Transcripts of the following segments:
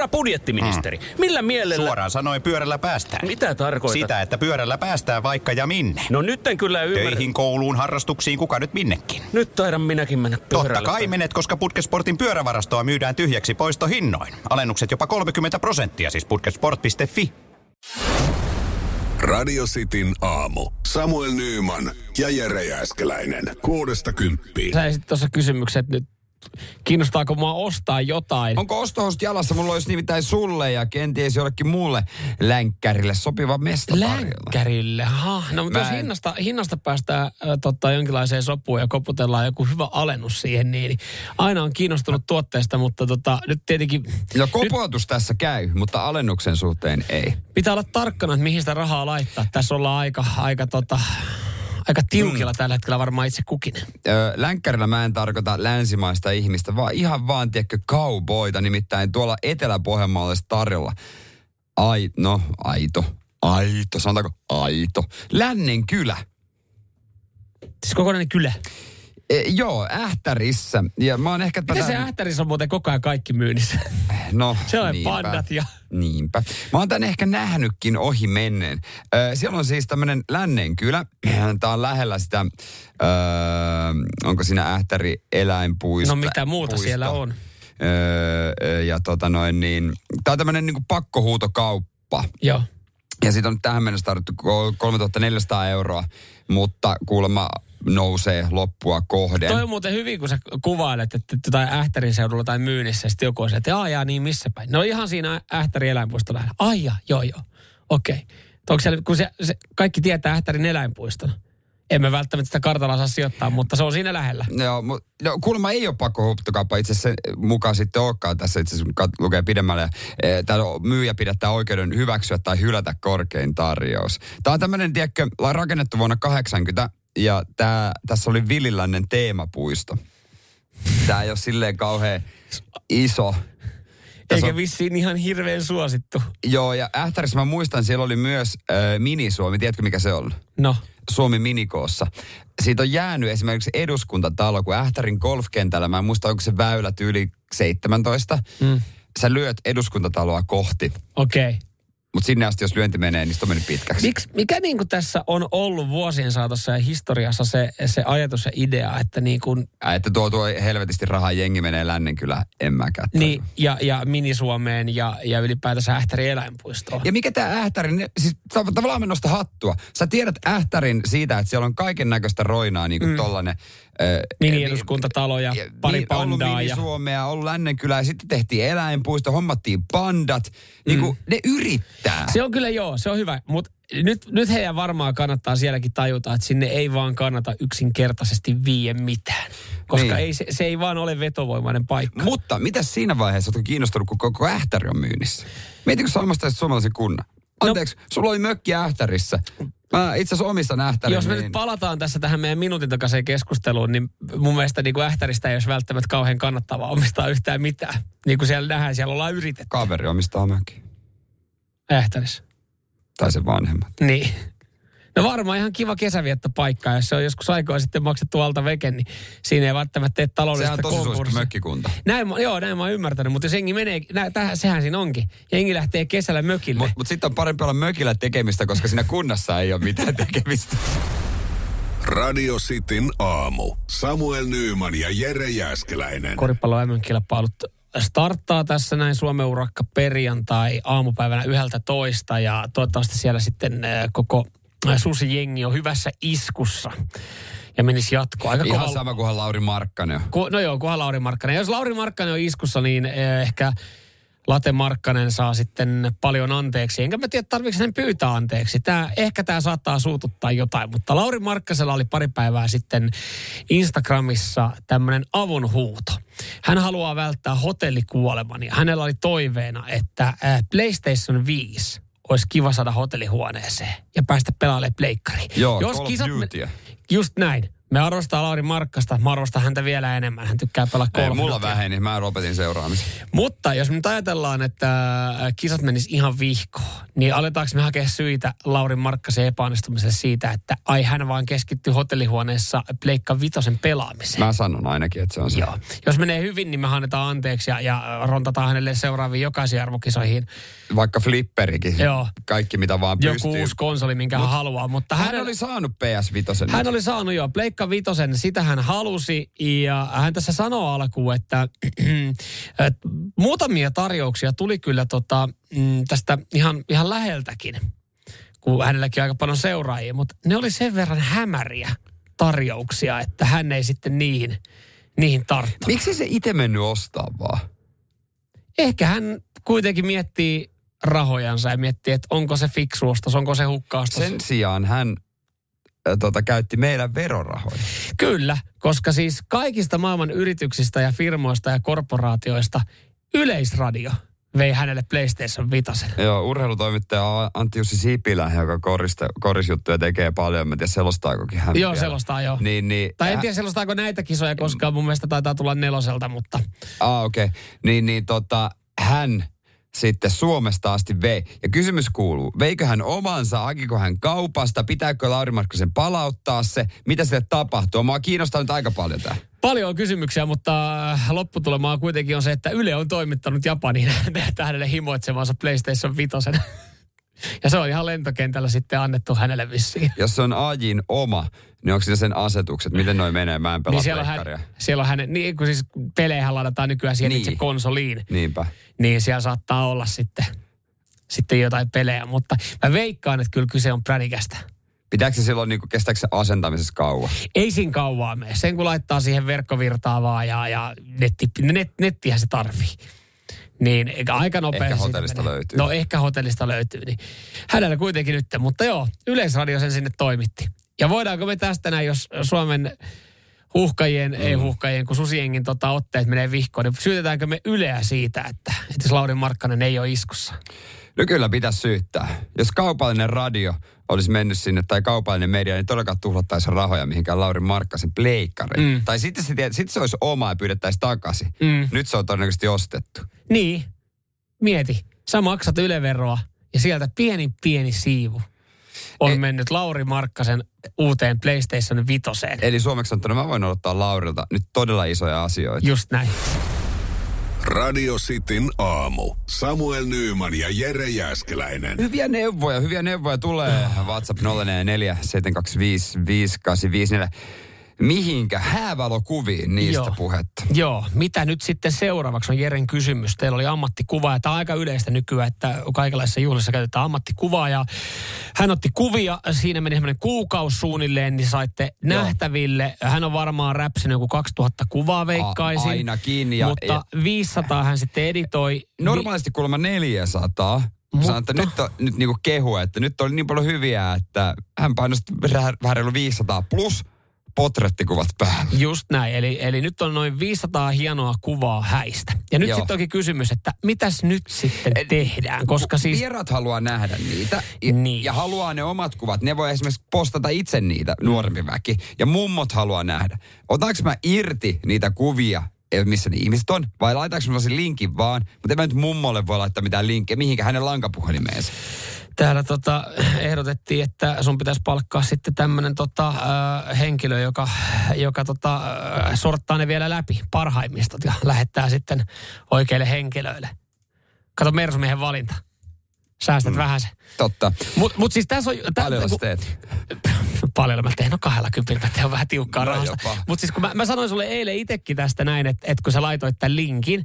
Herra budjettiministeri, mm. millä mielellä... Suoraan sanoen pyörällä päästään. Mitä tarkoitat? Sitä, että pyörällä päästään vaikka ja minne. No nyt en kyllä ymmärrä. Töihin, kouluun, harrastuksiin, kuka nyt minnekin. Nyt taidan minäkin mennä pyörällä. Totta kai menet, koska Putkesportin pyörävarastoa myydään tyhjäksi poistohinnoin. Alennukset jopa 30 prosenttia, siis putkesport.fi. Radio Cityn aamu. Samuel Nyyman ja Jere Jääskeläinen. Kuudesta kymppiin. Sä tuossa kysymykset nyt kiinnostaako mua ostaa jotain. Onko ostohousut jalassa? Mulla olisi nimittäin sulle ja kenties jollekin muulle länkkärille sopiva mesta Länkkärille, ha. No mutta jos hinnasta, hinnasta päästään äh, totta, jonkinlaiseen sopuun ja koputellaan joku hyvä alennus siihen, niin, niin aina on kiinnostunut tuotteesta, mutta tota, nyt tietenkin... No kopuotus nyt, tässä käy, mutta alennuksen suhteen ei. Pitää olla tarkkana, että mihin sitä rahaa laittaa. Tässä ollaan aika, aika tota, aika tiukilla mm. tällä hetkellä varmaan itse kukin. Öö, länkkärillä mä en tarkoita länsimaista ihmistä, vaan ihan vaan, tiedätkö, cowboyta. Nimittäin tuolla Etelä-Pohjanmaalla tarjolla. Ai, no, aito. Aito, sanotaanko aito. Lännen kylä. Siis kokonainen kylä? E, joo, Ähtärissä. Ja mä oon ehkä Miten tätä... se Ähtärissä on muuten koko ajan kaikki myynnissä? No, Se on pandat ja... Niinpä. Mä oon tän ehkä nähnytkin ohi menneen. Ö, siellä on siis tämmönen lännen kylä. Tää on lähellä sitä, ö, onko siinä Ähtäri eläinpuisto? No mitä muuta puisto. siellä on? Öö, ja tota noin niin, tää on tämmönen niinku pakkohuutokauppa. Joo. Ja siitä on tähän mennessä tarvittu 3400 euroa, mutta kuulemma nousee loppua kohden. Toi on muuten hyvin, kun sä kuvailet, että jotain Ähtärin seudulla tai myynnissä, sitten joku on se, että jaa, niin missä päin. No ihan siinä Ähtärin eläinpuisto lähellä. Ai ja, joo joo, okei. Okay. Onko siellä, kun se, se, kaikki tietää Ähtärin eläinpuiston. Emme välttämättä sitä kartalla saa sijoittaa, mutta se on siinä lähellä. Joo, mu, no, kuulemma ei ole pakko huuttokauppa itse asiassa mukaan sitten olekaan tässä itse asiassa, kun lukee pidemmälle. E, Tämä myyjä pidättää oikeuden hyväksyä tai hylätä korkein tarjous. Tämä on tämmöinen, tiedätkö, rakennettu vuonna 80 ja tää, tässä oli Villilännen teemapuisto. Tämä ei ole silleen kauhean iso. Tässä Eikä on... vissiin ihan hirveän suosittu. Joo, ja Ähtärissä mä muistan, siellä oli myös äh, Minisuomi. Tiedätkö, mikä se on? No. Suomi Minikoossa. Siitä on jäänyt esimerkiksi eduskuntatalo, kun Ähtärin golfkentällä, mä en muista, onko se väylä yli 17. Mm. Sä lyöt eduskuntataloa kohti. Okei. Okay. Mutta sinne asti, jos lyönti menee, niin se on mennyt pitkäksi. Miks, mikä niin kuin tässä on ollut vuosien saatossa ja historiassa se, se ajatus ja idea, että niin kuin... Ä, että tuo, tuo helvetisti rahaa jengi menee lännen kyllä, en mäkään. Niin, ja, ja Minisuomeen ja, ja ylipäätänsä Ähtärin eläinpuistoon. Ja mikä tämä Ähtärin, siis tavallaan menosta hattua. Sä tiedät Ähtärin siitä, että siellä on kaiken näköistä roinaa, niin kuin mm. tollanen Mini-eduskuntatalo ja pari niin, pandaa. Ollut Mini-Suomea, ollut Lännenkylä ja sitten tehtiin eläinpuisto, hommattiin pandat. Niin kuin mm. ne yrittää. Se on kyllä joo, se on hyvä. Mutta nyt, nyt heidän varmaan kannattaa sielläkin tajuta, että sinne ei vaan kannata yksinkertaisesti vie mitään. Koska niin. ei, se, se ei vaan ole vetovoimainen paikka. Mutta mitä siinä vaiheessa olet kiinnostunut, kun koko ähtäri on myynnissä? Mietitkö sä suomalaisen kunnan? No- Anteeksi, no, sulla oli mökki Ähtärissä. Mä itse asiassa omissa Ähtärin. Jos me niin... nyt palataan tässä tähän meidän minuutin takaiseen keskusteluun, niin mun mielestä niin kuin Ähtäristä ei olisi välttämättä kauhean kannattavaa omistaa yhtään mitään. Niin kuin siellä nähdään, siellä ollaan yritetty. Kaveri omistaa mökki. Ähtärissä. Tai se vanhemmat. Niin. No varmaan ihan kiva kesäviettopaikka, jos se on joskus aikaa sitten maksettu alta veke, niin siinä ei välttämättä tee taloudellista Sehän on tosi suosittu mökkikunta. Näin, joo, näin mä oon ymmärtänyt, mutta jos jengi menee, nä, tähän, sehän siinä onkin. Jengi lähtee kesällä mökille. Mutta mut sitten on parempi olla mökillä tekemistä, koska siinä kunnassa ei ole mitään tekemistä. Radio Cityn aamu. Samuel Nyyman ja Jere Jäskeläinen. Koripallo kilpailut starttaa tässä näin Suomen urakka perjantai aamupäivänä yhdeltä toista ja toivottavasti siellä sitten äh, koko susijengi on hyvässä iskussa ja menisi jatkoa. Aika Ihan sama kuin Lauri Markkanen. Ku, no joo, kunhan Lauri Markkanen. Jos Lauri Markkanen on iskussa, niin eh, ehkä Late Markkanen saa sitten paljon anteeksi. Enkä mä tiedä, tarvitseeko hän pyytää anteeksi. Tää, ehkä tämä saattaa suututtaa jotain, mutta Lauri Markkasella oli pari päivää sitten Instagramissa tämmöinen avunhuuto. Hän haluaa välttää hotellikuoleman ja hänellä oli toiveena, että eh, PlayStation 5 olisi kiva saada hotellihuoneeseen ja päästä pelaamaan pleikkariin. Joo, Jos Call kisat, Just näin. Me arvostaa Lauri Markkasta, mä arvostan häntä vielä enemmän. Hän tykkää pelaa Ei, golfia. mulla väheni, mä lopetin seuraamisen. Mutta jos me nyt ajatellaan, että äh, kisat menis ihan vihkoon, niin aletaanko me hakea syitä Lauri Markkasen epäonnistumiselle siitä, että ai hän vaan keskittyi hotellihuoneessa Pleikka Vitosen pelaamiseen. Mä sanon ainakin, että se on se. Joo. Jos menee hyvin, niin me annetaan anteeksi ja, ja rontataan hänelle seuraaviin jokaisiin arvokisoihin Vaikka flipperikin. Joo. Kaikki mitä vaan joku pystyy. uusi konsoli, minkä hän haluaa. Mutta Hän hänellä- oli saanut PS5. hän oli saanut jo Pleikka Vitosen, sitä hän halusi ja hän tässä sanoo alkuun, että, että muutamia tarjouksia tuli kyllä tota, mm, tästä ihan, ihan läheltäkin, kun hänelläkin aika paljon seuraajia, mutta ne oli sen verran hämäriä tarjouksia, että hän ei sitten niihin, niihin tarttunut. Miksi se itse mennyt ostaa vaan? Ehkä hän kuitenkin miettii rahojansa ja miettii, että onko se fiksu ostos, onko se hukkaustos. Sen sijaan hän tota, käytti meidän verorahoja. Kyllä, koska siis kaikista maailman yrityksistä ja firmoista ja korporaatioista Yleisradio vei hänelle PlayStation 5. Joo, urheilutoimittaja Antti Jussi Sipilä, joka korista, korisjuttuja tekee paljon. Mä en tiedä, selostaakokin hän Joo, vielä. selostaa joo. Niin, niin, Tai en tiedä selostaako näitä kisoja, koska mun mielestä taitaa tulla neloselta, mutta Ah, okei. Okay. Niin, niin tota, hän sitten Suomesta asti vei. Ja kysymys kuuluu, veikö hän omansa, hakiko hän kaupasta, pitääkö Lauri Markkosen palauttaa se, mitä sille tapahtuu? Mua kiinnostaa nyt aika paljon tämä. paljon on kysymyksiä, mutta äh, lopputulemaa kuitenkin on se, että Yle on toimittanut Japaniin hänelle himoitsemansa PlayStation 5. Ja se on ihan lentokentällä sitten annettu hänelle vissiin. Jos se on Ajin oma, niin onko siinä sen asetukset, miten noi menee? Mä en pelaa Niin siellä on, hän, siellä on hänen, niin kun siis pelejähän ladataan nykyään siihen Niin. itse konsoliin. Niinpä. niin siellä saattaa olla sitten, sitten jotain pelejä. Mutta mä veikkaan, että kyllä kyse on pränikästä. Pitääkö se silloin, niin kestääkö se asentamisessa kauan? Ei siinä kauaa mene. Sen kun laittaa siihen verkkovirtaavaa ja, ja netti, net, nettihän se tarvii. Niin aika nopeasti. Ehkä hotellista menee. löytyy. No ehkä hotellista löytyy. Niin hänellä kuitenkin nyt. Mutta joo, Yleisradio sen sinne toimitti. Ja voidaanko me tästä näin, jos Suomen huhkajien, mm. ei huhkajien, kun susiengin tota, otteet menee vihkoon, niin syytetäänkö me Yleä siitä, että, että jos Lauri Markkanen ei ole iskussa? No kyllä pitäisi syyttää. Jos kaupallinen radio olisi mennyt sinne tai kaupallinen media, niin todellakaan tuhlattaisi rahoja mihinkään Lauri Markkasen pleikkariin. Mm. Tai sitten se, sit se olisi oma ja pyydettäisiin takaisin. Mm. Nyt se on todennäköisesti ostettu. Niin, mieti. Sä maksat yleveroa ja sieltä pieni pieni siivu on Ei- mennyt Lauri Markkasen uuteen PlayStation 5. Eli suomeksi sanottuna mä voin odottaa Laurilta nyt todella isoja asioita. Just näin. Radio Cityn aamu. Samuel Nyyman ja Jere Jäskeläinen. Hyviä neuvoja, hyviä neuvoja tulee. WhatsApp 044 725 5854. Mihinkä häävalokuviin niistä Joo. puhetta? Joo, mitä nyt sitten seuraavaksi on Jeren kysymys. Teillä oli ammattikuva ja tämä on aika yleistä nykyään, että kaikenlaisissa juhlissa käytetään ammattikuvaa ja hän otti kuvia, siinä meni semmoinen kuukausi suunnilleen, niin saitte Joo. nähtäville. Hän on varmaan räpsinyt joku 2000 kuvaa veikkaisin. A- ainakin, ja- mutta ja- 500 hän sitten editoi. Normaalisti kuulemma 400. Mutta... Sanon, että nyt on nyt niinku kehu, että nyt oli niin paljon hyviä, että hän vähän vähän reilu 500 plus potrettikuvat päällä. Just näin, eli, eli nyt on noin 500 hienoa kuvaa häistä. Ja nyt sitten onkin kysymys, että mitäs nyt sitten Eli- tehdään, koska siis... Vierat haluaa nähdä niitä ja, Niin. ja haluaa ne omat kuvat. Ne voi esimerkiksi postata itse niitä, nuorempi väki. Ja mummot haluaa nähdä. Otanko mä irti niitä kuvia, eh, missä ne ihmiset on, vai laitaanko mä sen linkin vaan, mutta en mä nyt mummolle voi laittaa mitään linkkiä, mihinkä hänen lankapuhelimeensa. Täällä tota, ehdotettiin, että sun pitäisi palkkaa sitten tämmöinen tota, äh, henkilö, joka, joka tota, äh, sorttaa ne vielä läpi parhaimmistot ja lähettää sitten oikeille henkilöille. Kato Mersumiehen valinta. Säästät mm. vähän se. Totta. Mutta mut siis tässä on... tä- Paljon kun- sä teet? Paljon mä teen, no kahdella kympillä mä teen vähän tiukkaa No rahasta. Mutta siis kun mä, mä sanoin sulle eilen itsekin tästä näin, että, että kun sä laitoit tämän linkin,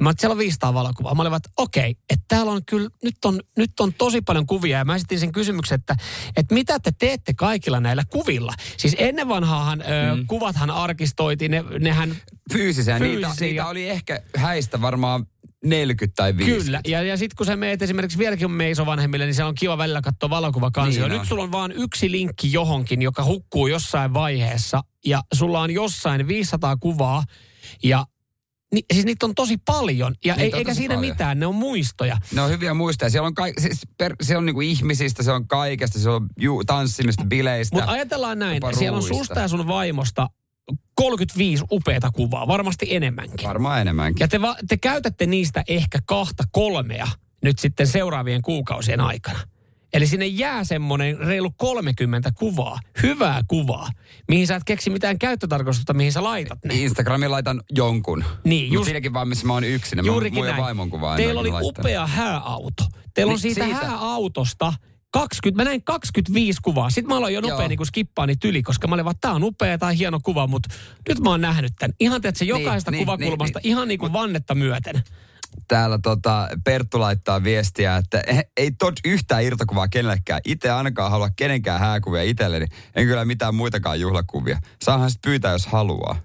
mä oon, siellä on 500 valokuvaa. Mä olin että okei, että täällä on kyllä, nyt on, nyt on tosi paljon kuvia. Ja mä esitin sen kysymyksen, että, että mitä te teette kaikilla näillä kuvilla? Siis ennen vanhaahan mm. ö, kuvathan arkistoitiin, ne, nehän Fyysisiä. Niitä, Fyysisiä. niitä oli ehkä häistä varmaan 40 tai 50. Kyllä, ja, ja sitten kun sä meet esimerkiksi vieläkin me isovanhemmille, niin siellä on kiva välillä katsoa valokuvakansio. Niin Nyt sulla on vaan yksi linkki johonkin, joka hukkuu jossain vaiheessa, ja sulla on jossain 500 kuvaa, ja Ni, siis niitä on tosi paljon. Ja Niitä ei, eikä siinä paljon. mitään, ne on muistoja. Ne on hyviä muistoja. Siellä on, kaik, siis per, siellä on niinku ihmisistä, se on kaikesta, se on ju, tanssimista, bileistä. Mutta ajatellaan näin, siellä on susta ja sun vaimosta 35 upeata kuvaa, varmasti enemmänkin. Varmaan enemmänkin. Ja te, va, te käytätte niistä ehkä kahta kolmea nyt sitten seuraavien kuukausien aikana. Eli sinne jää semmoinen reilu 30 kuvaa, hyvää kuvaa, mihin sä et keksi mitään käyttötarkoitusta, mihin sä laitat ne. Instagramiin laitan jonkun. Niin, Mut just- siinäkin vaan, missä mä oon yksin. Mä Juurikin ja näin. vaimon kuvaa Teillä oli laittanut. upea hääauto. Teillä on siitä, siitä. hääautosta 20, mä näin 25 kuvaa. Sitten mä aloin jo nopea Joo. niin skippaa niitä yli, koska mä olin vaan, tää on upea, on hieno kuva, mutta nyt mä oon nähnyt tän. Ihan teet se jokaista niin, kuvakulmasta, niin, ihan niin kuin vannetta myöten. Täällä tota, Perttu laittaa viestiä, että ei tot yhtään irtokuvaa kenellekään. Itse ainakaan halua kenenkään hääkuvia itselleni. En kyllä mitään muitakaan juhlakuvia. Saahan sitten pyytää, jos haluaa.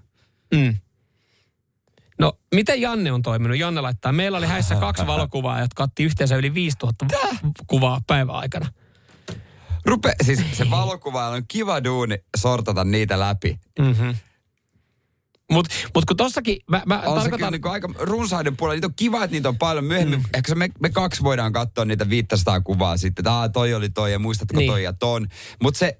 Mm. No, miten Janne on toiminut? Janne laittaa, meillä oli häissä kaksi valokuvaa, jotka otti yhteensä yli 5000 kuvaa päivän aikana. Rupe, siis se valokuva on kiva duuni sortata niitä läpi. Mutta mut kun tossakin, mä, mä On tarkoitan... niin aika runsaiden puolella. Niitä on kiva, että niitä on paljon. Myöhemmin, mm. ehkä me, me kaksi voidaan katsoa niitä 500 kuvaa sitten. Tää toi oli toi ja muistatko Niin. toi ja ton. Mutta se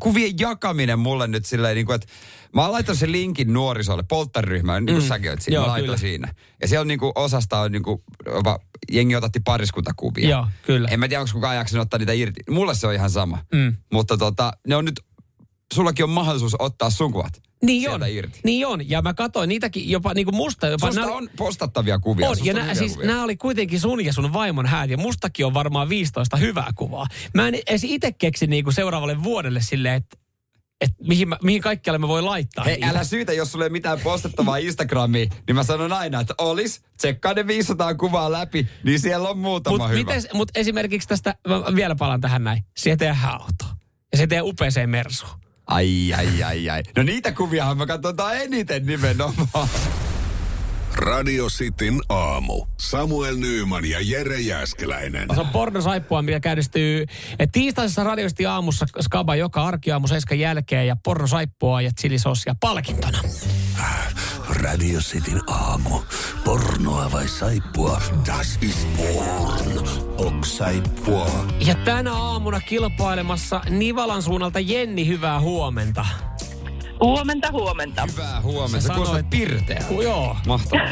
kuvien jakaminen mulle nyt silleen, niin kuin, että mä oon laittanut sen linkin nuorisolle, polttariryhmään, niin kuin Mm. säkin oot siinä. Joo, mä laitoin kyllä. siinä. Ja siellä on niin kuin osasta on niin kuin, jopa, jengi otatti pariskuntakuvia. Joo, kyllä. En mä tiedä, onko kukaan jaksanut ottaa niitä irti. Mulle se on ihan sama. Mm. Mutta tota, ne on nyt, sullakin on mahdollisuus ottaa sun kuvat Niin on, irti. niin on. Ja mä katsoin niitäkin jopa niin kuin musta. Jopa Susta nää- on postattavia kuvia. On, susta ja on nää, siis kuvia. nämä oli kuitenkin sun ja sun vaimon häät, ja mustakin on varmaan 15 hyvää kuvaa. Mä en edes itse keksi niinku seuraavalle vuodelle silleen, että et mihin, mä- mihin kaikkialle mä voi laittaa Hei, niitä. älä syytä, jos sulla ei mitään postattavaa Instagramiin, niin mä sanon aina, että olis, tsekkaa ne 500 kuvaa läpi, niin siellä on muutama Mut, hyvä. mites, mut esimerkiksi tästä, mä vielä palaan tähän näin, siihen teidän hääauto. Ja se teidän upeeseen mersuun. Ai, ai, ai, ai. No niitä kuviahan me katsotaan eniten nimenomaan. Radio Cityn aamu. Samuel Nyyman ja Jere Jäskeläinen. Se on pornosaippua, mikä käynnistyy tiistaisessa radiosti aamussa Skaba joka arkiaamu seiskan jälkeen ja pornosaippua ja chilisossia palkintona. Radio Cityn aamu. Pornoa vai saippua? Das is porn. Ok saippua. Ja tänä aamuna kilpailemassa Nivalan suunnalta Jenni, hyvää huomenta. Huomenta, huomenta. Hyvää huomenta. Sä sanoit- pirteä. Ku, joo, Mahtavaa.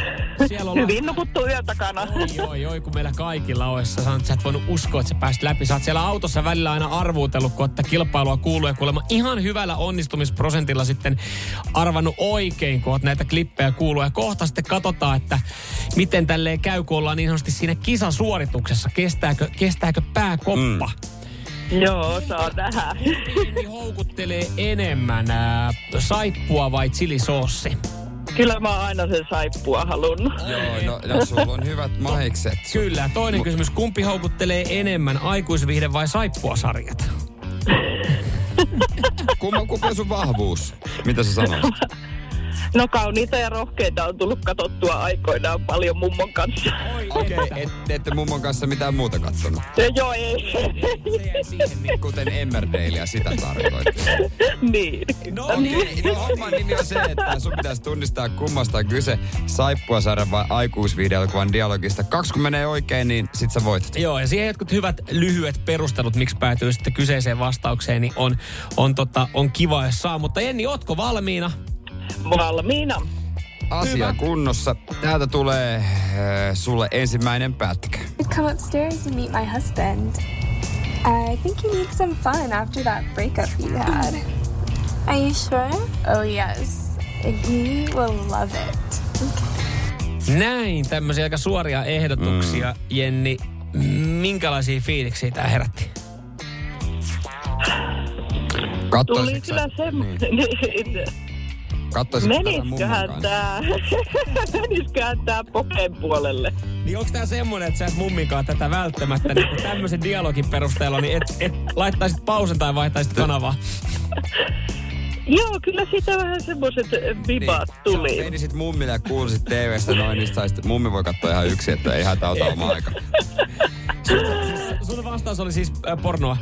siellä on Hyvin nukuttu yö takana. Oi, oi, oi, kun meillä kaikilla on. Sä sanoit, että sä et voinut uskoa, että sä pääsit läpi. Sä oot siellä autossa välillä aina arvuutellut, kun että kilpailua kuuluu ja kuulemma ihan hyvällä onnistumisprosentilla sitten arvannut oikein, kun oot näitä klippejä kuuluu. Ja kohta sitten katsotaan, että miten tälleen käy, kun ollaan niin sanotusti siinä kisasuorituksessa. Kestääkö, kestääkö pääkoppa? Mm. Joo, saa nähdä. Jenni houkuttelee enemmän ää, saippua vai chilisoossi? Kyllä mä oon aina sen saippua halunnut. Joo, no, no sulla on hyvät mahikset. Kyllä. Toinen kysymys. Kumpi houkuttelee enemmän, aikuisvihde vai saippua-sarjat? Kumma, kumpi on sun vahvuus? Mitä sä sanoisit? No kauniita ja rohkeita on tullut katsottua aikoinaan paljon mummon kanssa. Okei, okay, et, ette mummon kanssa mitään muuta kattonut. Ja joo, ei. Kuten Emmerdalea sitä tarkoitti. niin. No Okei, no homman nimi on se, että sun pitäisi tunnistaa kummasta on kyse saippua saada vai aikuisvideokuvan dialogista. Kaksi kun menee oikein, niin sit sä voitat. Joo, ja siihen jotkut hyvät lyhyet perustelut, miksi päätyy sitten kyseiseen vastaukseen, niin on, on, tota, on kiva, jos saa. Mutta Jenni, ootko valmiina? Valmiina. Asia Hyvä. kunnossa. Täältä tulee äh, sulle ensimmäinen pätkä. I'd come upstairs and meet my husband. I think you need some fun after that breakup you had. Are you sure? Oh, yes. He will love it. Näin, tämmöisiä aika suoria ehdotuksia, mm. Jenni. Minkälaisia fiiliksiä tämä herätti? Tuli Kattoisitko kyllä sä, semmoinen. Niin. Menisköhän kanssa? tää, menisköhän tää pokeen puolelle? Niin onko tämä semmoinen, että sä et mumminkaan tätä välttämättä niin tämmöisen dialogin perusteella, niin et, et laittaisit pausen tai vaihtaisit kanavaa? Joo, kyllä siitä vähän semmoiset vibat Sä tuli. menisit mummille ja kuulisit TV-stä noin, niin saisit, mummi voi katsoa ihan yksin, että ei hätä ota oma aika. Sun vastaus oli siis äh, pornoa.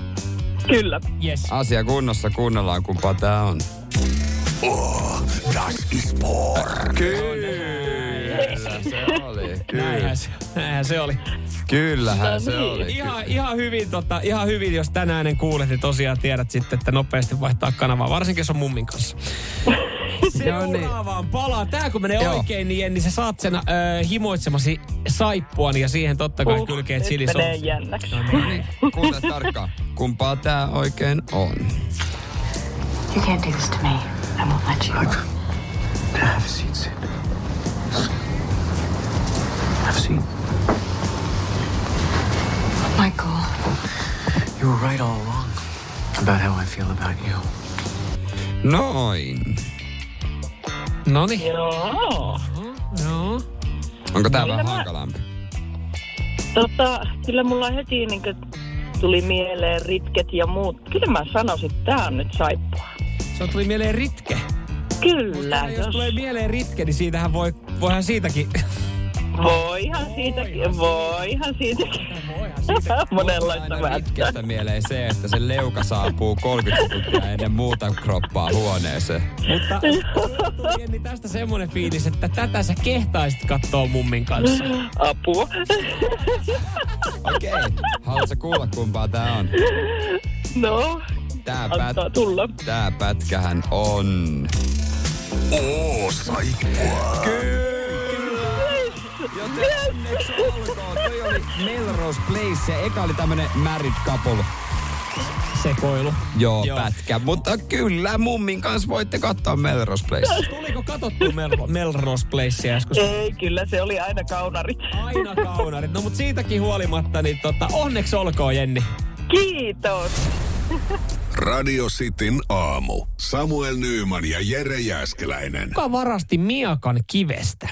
Kyllä. Yes. Asia kunnossa, kuunnellaan kumpaa tää on. Das is porn. Kyllä. Se oli. Kyllä. Näinhän se, oli. Kyllähän se niin. oli. Ihan, ihan, hyvin, tota, ihan hyvin, jos tänään en kuulet, niin tosiaan tiedät sitten, että nopeasti vaihtaa kanavaa, varsinkin jos on mummin kanssa. Seuraavaan palaa. Tää kun menee Joo. oikein, niin Jenni, sä saat sen äh, himoitsemasi saippuan ja siihen totta kai Uh, kylkeet nyt chilisoosia. menee jännäksi. No niin, kuuntele tarkkaan. Kumpaa tää oikein on? You can't do this to me. I won't let you. Have a seat, Sid. Have a seat. Michael. You were right all along about how I feel about you. Noin. Noniin. Joo. Joo. Onko tää vähän mä- hankalampi? Tota, kyllä mulla heti niin tuli mieleen ritket ja muut. Kyllä mä sanoisin, että tää on nyt saippua. Se tuli mieleen ritke. Kyllä, Ja jos jos... tulee mieleen ritke, niin siitähän voi, voihan siitäkin. Voihan siitäkin, voihan siitäkin. Monenlaista Aina välttää. ritkestä mieleen se, että se leuka saapuu 30 sekuntia ennen muuta kroppaa huoneeseen. Mutta tuli Jenni tästä semmoinen fiilis, että tätä sä kehtaisit katsoa mummin kanssa. Apua. Okei, okay. haluatko kuulla kumpaa tää on? No, Tää, pät, tulla. tää pätkähän on... Oo, saippua. Joten onneksi olkoon. Toi oli Melrose Place ja eka oli tämmönen married couple. Sekoilu. Joo, Joo. pätkä. Mutta kyllä mummin kanssa voitte katsoa Melrose Place. Tuliko katsottu Mel- Melrose Placea joskus? Ei, kyllä se oli aina kaunarit. Aina kaunarit. No mut siitäkin huolimatta, niin tota, onneksi olkoon Jenni. Kiitos. Radio Cityn aamu. Samuel Nyyman ja Jere Jäskeläinen. Kuka varasti Miakan kivestä?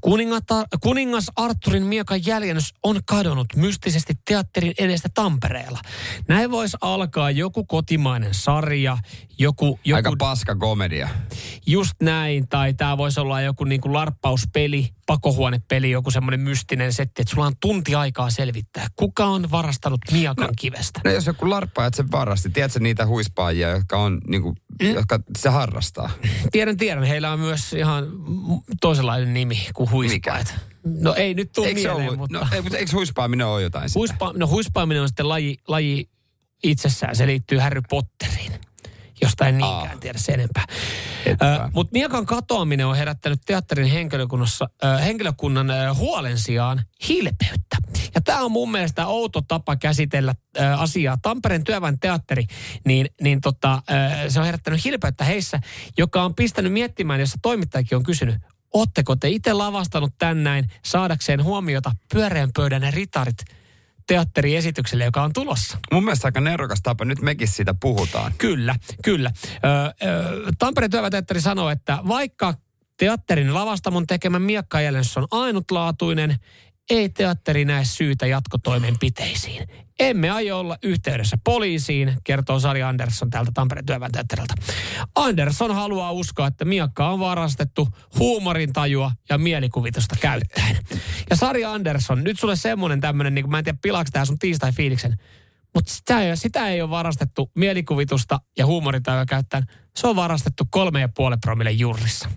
Kuningata, kuningas Arturin Miakan jäljennys on kadonnut mystisesti teatterin edestä Tampereella. Näin voisi alkaa joku kotimainen sarja, joku, joku Aika paska komedia. just näin, tai tämä voisi olla joku niinku larppauspeli, pakohuonepeli, joku semmoinen mystinen setti, että sulla on tunti aikaa selvittää, kuka on varastanut Miakan no, kivestä. No jos joku larppaajat sen varasti, tiedätkö niitä huispaajia, jotka on niinku, mm. jotka se harrastaa? Tiedän, tiedän, heillä on myös ihan toisenlainen nimi kuin huispaajat. No ei nyt tule Eikö mieleen, ollut, mutta... no, ei, mutta eikö huispaaminen ole jotain sitä? Huispa, no huispaaminen on sitten laji, laji itsessään. Se liittyy Harry Potteriin, josta en niinkään Aa. tiedä sen enempää. Etpä. Mutta Miakan katoaminen on herättänyt teatterin henkilökunnassa, äh, henkilökunnan äh, huolen sijaan hilpeyttä. Ja tämä on mun mielestä outo tapa käsitellä äh, asiaa. Tampereen työväen teatteri, niin, niin tota, äh, se on herättänyt hilpeyttä heissä, joka on pistänyt miettimään, jossa toimittajakin on kysynyt, Ootteko te itse lavastanut tän näin saadakseen huomiota pyöreän pöydän ja ritarit teatteriesitykselle, joka on tulossa? Mun mielestä aika nerokas tapa, nyt mekin siitä puhutaan. Kyllä, kyllä. Ö, ö, Tampereen työväteatteri sanoo, että vaikka teatterin lavastamon tekemä miakkajäljennys on ainutlaatuinen, ei teatteri näe syytä jatkotoimenpiteisiin. Emme aio olla yhteydessä poliisiin, kertoo Sari Andersson täältä Tampereen työväenteatterilta. Andersson haluaa uskoa, että miakka on varastettu huumorintajua ja mielikuvitusta käyttäen. Ja Sari Andersson, nyt sulle semmoinen tämmöinen, niin mä en tiedä pilaako tää sun tiistai-fiiliksen, mutta sitä ei, sitä ei ole varastettu mielikuvitusta ja huumorintajua käyttäen. Se on varastettu kolme ja puoli promille jurrissa.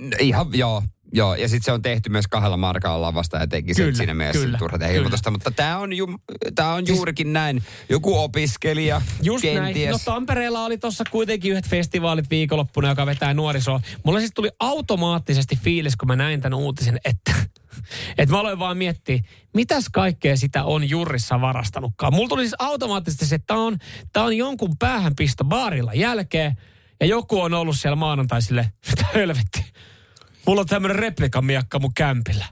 No, Ihan, joo. Joo, ja sitten se on tehty myös kahdella markalla lavasta ja teki Kyllä, siinä mielessä kyllä, turha tehdä ilmoitusta. Mutta tämä on, ju, tää on Siis- juurikin näin. Joku opiskelija, Just kenties. näin. No Tampereella oli tuossa kuitenkin yhdet festivaalit viikonloppuna, joka vetää nuorisoa. Mulla siis tuli automaattisesti fiilis, kun mä näin tämän uutisen, että, että mä aloin vaan miettiä, mitäs kaikkea sitä on jurissa varastanutkaan. Mulla tuli siis automaattisesti se, että tämä on, tää on jonkun päähänpisto baarilla jälkeen, ja joku on ollut siellä maanantai sille, mitä helvetti. Mulla on tämmöinen replikamiakka mun kämpillä.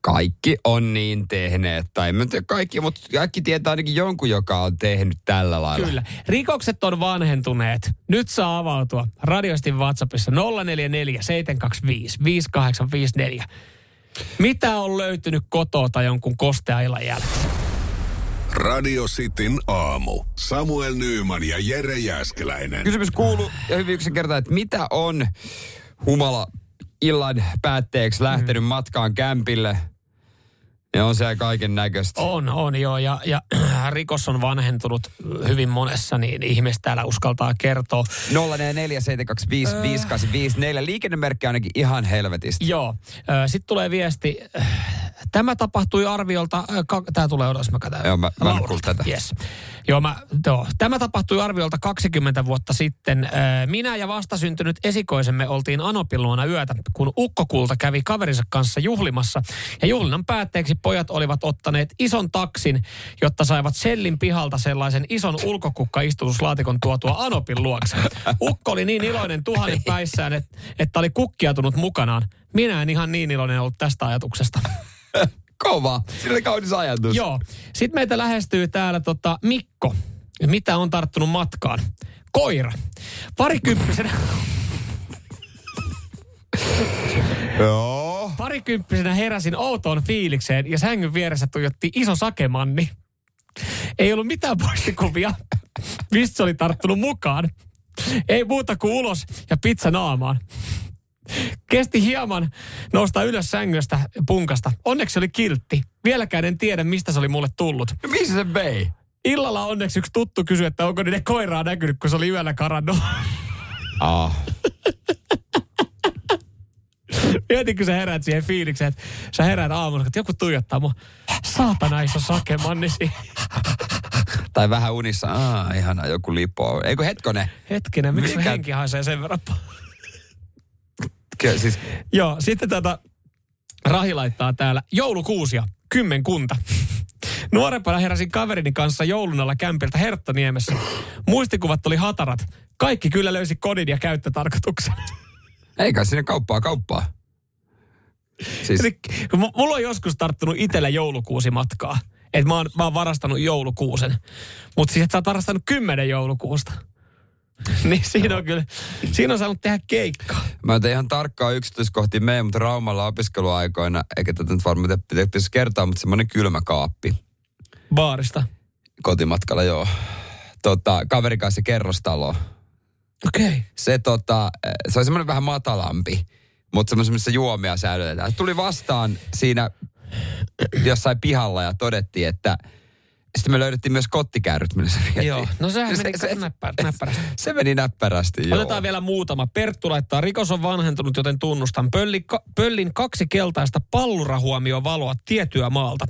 Kaikki on niin tehneet, tai en tiedä kaikki, mutta kaikki tietää ainakin jonkun, joka on tehnyt tällä lailla. Kyllä. Rikokset on vanhentuneet. Nyt saa avautua. Radioistin WhatsAppissa 044 725 5854. Mitä on löytynyt kotoa tai jonkun kosteaillan jälkeen? Radio Cityn aamu. Samuel Nyyman ja Jere Jäskeläinen. Kysymys kuuluu ja hyvin yksinkertainen, että mitä on humala illan päätteeksi lähtenyt Mm. matkaan kämpille? Ja on siellä kaiken näköistä. On, on joo. Ja, ja äh, rikos on vanhentunut hyvin monessa, niin ihmiset täällä uskaltaa kertoa. 0447255854. Liikennemerkki ainakin ihan helvetistä. Joo. Sitten tulee viesti. äh, Tämä tapahtui arviolta, tämä tulee odotus, mä katson. Joo, mä- mä en tätä. Yes. Joo, mä, joo. Tämä tapahtui arviolta 20 vuotta sitten. Äh, Minä ja vastasyntynyt esikoisemme oltiin Anopin luona yötä, kun ukkokulta kävi kaverinsa kanssa juhlimassa. Ja juhlinnan päätteeksi pojat olivat ottaneet ison taksin, jotta saivat sellin pihalta sellaisen ison ulkokukka-istutuslaatikon tuotua Anopin luokse. Ukko oli niin iloinen tuhannen päissään, että, että oli kukkiatunut mukanaan. Minä en ihan niin iloinen ollut tästä ajatuksesta. Kova. Sillä oli kaunis ajatus. Joo. Sitten meitä lähestyy täällä tota Mikko. Mitä on tarttunut matkaan? Koira. Parikymppisenä, Joo. Parikymppisenä heräsin outoon fiilikseen ja sängyn vieressä tuijotti iso sakemanni. Ei ollut mitään poistikuvia, mistä oli tarttunut mukaan. Ei muuta kuin ulos ja pizza naamaan. Kesti hieman nousta ylös sängystä punkasta. Onneksi oli kiltti. Vieläkään en tiedä, mistä se oli mulle tullut. Missä se vei? Illalla onneksi yksi tuttu kysyi, että onko niiden koiraa näkynyt, kun se oli yöllä karannut. Ah. Mietin, kun sä heräät siihen fiilikseen, että sä heräät aamulla, että joku tuijottaa mua. Saatana iso sakemannisi. Tai vähän unissa. Aa, ihana, joku lipo. Eikö hetkone? Hetkinen, miksi Mikä- henki haisee sen verran? Kyllä, siis, Joo, sitten tätä Rahi laittaa täällä joulukuusia, kymmenkunta. Nuorempana heräsin kaverini kanssa joulun alla kämpiltä Herttoniemessä. Muistikuvat oli hatarat. Kaikki kyllä löysi kodin ja käyttötarkoituksen. Eikä sinne kauppaa kauppaa. Siis, Eli mulla on joskus tarttunut itsellä joulukuusi matkaa. Että mä, oon- mä oon varastanut joulukuusen. Mutta siis, että sä oot varastanut kymmenen joulukuusta. niin siinä on kyllä, siinä on saanut tehdä keikkaa. Mä en ihan tarkkaa yksityiskohtia meidän, mutta Raumalla opiskeluaikoina, eikä tätä nyt varmaan pitä- pitäisi kertoa, mutta semmoinen kylmä kaappi Baarista. kotimatkalla, joo. Tota, kaverin kanssa kerrostalo. Okei. Okay. Se, tota, eh, se oli semmoinen vähän matalampi, mutta semmoisen, missä juomia säilytetään. Tuli vastaan siinä jossain pihalla ja todettiin, että sitten me löydettiin myös kottikärryt, millä se vietiin. Joo, no sehän Se- meni se- näppär, näppärästi. Se meni näppärästi, joo. Otetaan vielä muutama. Perttu laittaa, rikos on vanhentunut, joten tunnustan. Pölli, ka, pöllin kaksi keltaista pallurahuomio valoa tietyä maalta.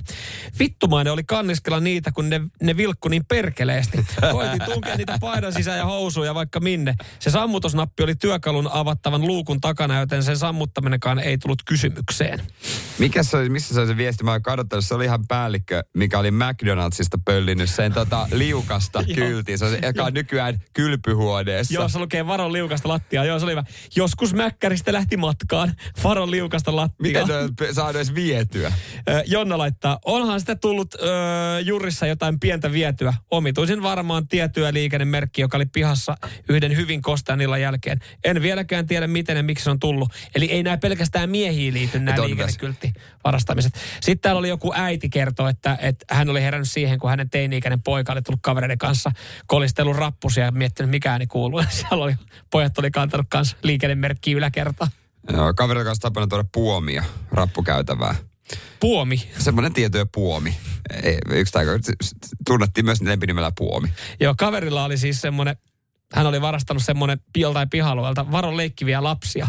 Vittumainen oli kanniskella niitä, kun ne, ne vilkku niin perkeleesti. Koitin tunkea niitä paidan sisään ja housuja vaikka minne. Se sammutusnappi oli työkalun avattavan luukun takana, joten sen sammuttaminenkaan ei tullut kysymykseen. Mikä se oli, missä se oli se viesti? Mä oon kadottanut, se oli ihan päällikkö, mikä oli McDonaldsista pöllinyt sen tota, liukasta kyltiin. Se on se, joka on nykyään kylpyhuoneessa. Joo, se lukee varon liukasta lattiaa. Joo, se oli hyvä. Joskus Mäkkäristä lähti matkaan. Varon liukasta lattiaa. Miten on saanut edes vietyä? Jonna laittaa, onhan sitä tullut ö, jurissa jotain pientä vietyä. Omituisin varmaan tiettyä liikennemerkki, joka oli pihassa yhden hyvin kostean illan jälkeen. En vieläkään tiedä, miten ja miksi se on tullut. Eli ei nämä pelkästään miehiin liity nämä Et on liikennekylttivarastamiset. Sitten täällä oli joku äiti kertoo, että, että hän oli herännyt siihen, kun hänen teini-ikäinen poika oli tullut kavereiden kanssa kolistellut rappusia ja miettinyt, mikä ääni kuuluu. Ja Siellä oli, pojat oli kantanut kanssa liikennemerkkiä yläkertaan. Joo, kaverilla kanssa tapana tuoda puomia rappukäytävää. Puomi. Semmoinen tiettyä puomi. Ei, Yksi tai tunnettiin myös lempinimellä puomi. Joo, kaverilla oli siis semmoinen, hän oli varastanut semmoinen joltain pihalueelta varon leikkiviä lapsia.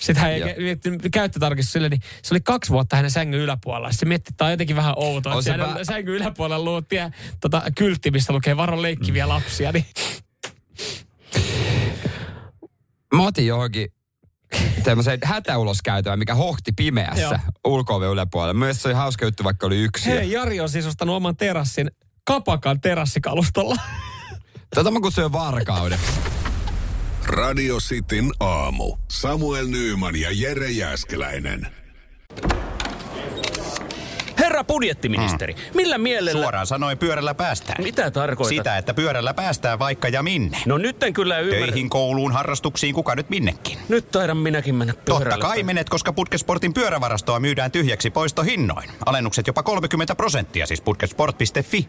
Sitten hän miettinyt käyttötarkistus sille, niin se oli kaksi vuotta hänen sängyn yläpuolella. Se mietti, että tämä on jotenkin vähän outoa. On se hänen vä- sängyn yläpuolella luo tie, tota, kyltti, mistä lukee varon leikkiviä Mm. lapsia. Niin. Mä otin johonkin tämmöisen hätäuloskäytävän, mikä hohti pimeässä ulko yläpuolella. Myös se oli hauska juttu, vaikka oli yksi. Hei, Jari on siis ostanut oman terassin kapakan terassikalustolla. Tätä mä kutsuin varkauden. Radio Cityn aamu. Samuel Nyyman ja Jere Jäskeläinen. Herra budjettiministeri, millä mielellä... Suoraan sanoen pyörällä päästään. Mitä tarkoitat? Sitä, että pyörällä päästään vaikka ja minne. No nyt en kyllä ymmärrä. Töihin, kouluun, harrastuksiin, kuka nyt minnekin. Nyt taidan minäkin mennä pyörällä. Totta kai menet, koska Putkesportin pyörävarastoa myydään tyhjäksi poistohinnoin. Alennukset jopa 30 prosenttia, siis putkesport.fi.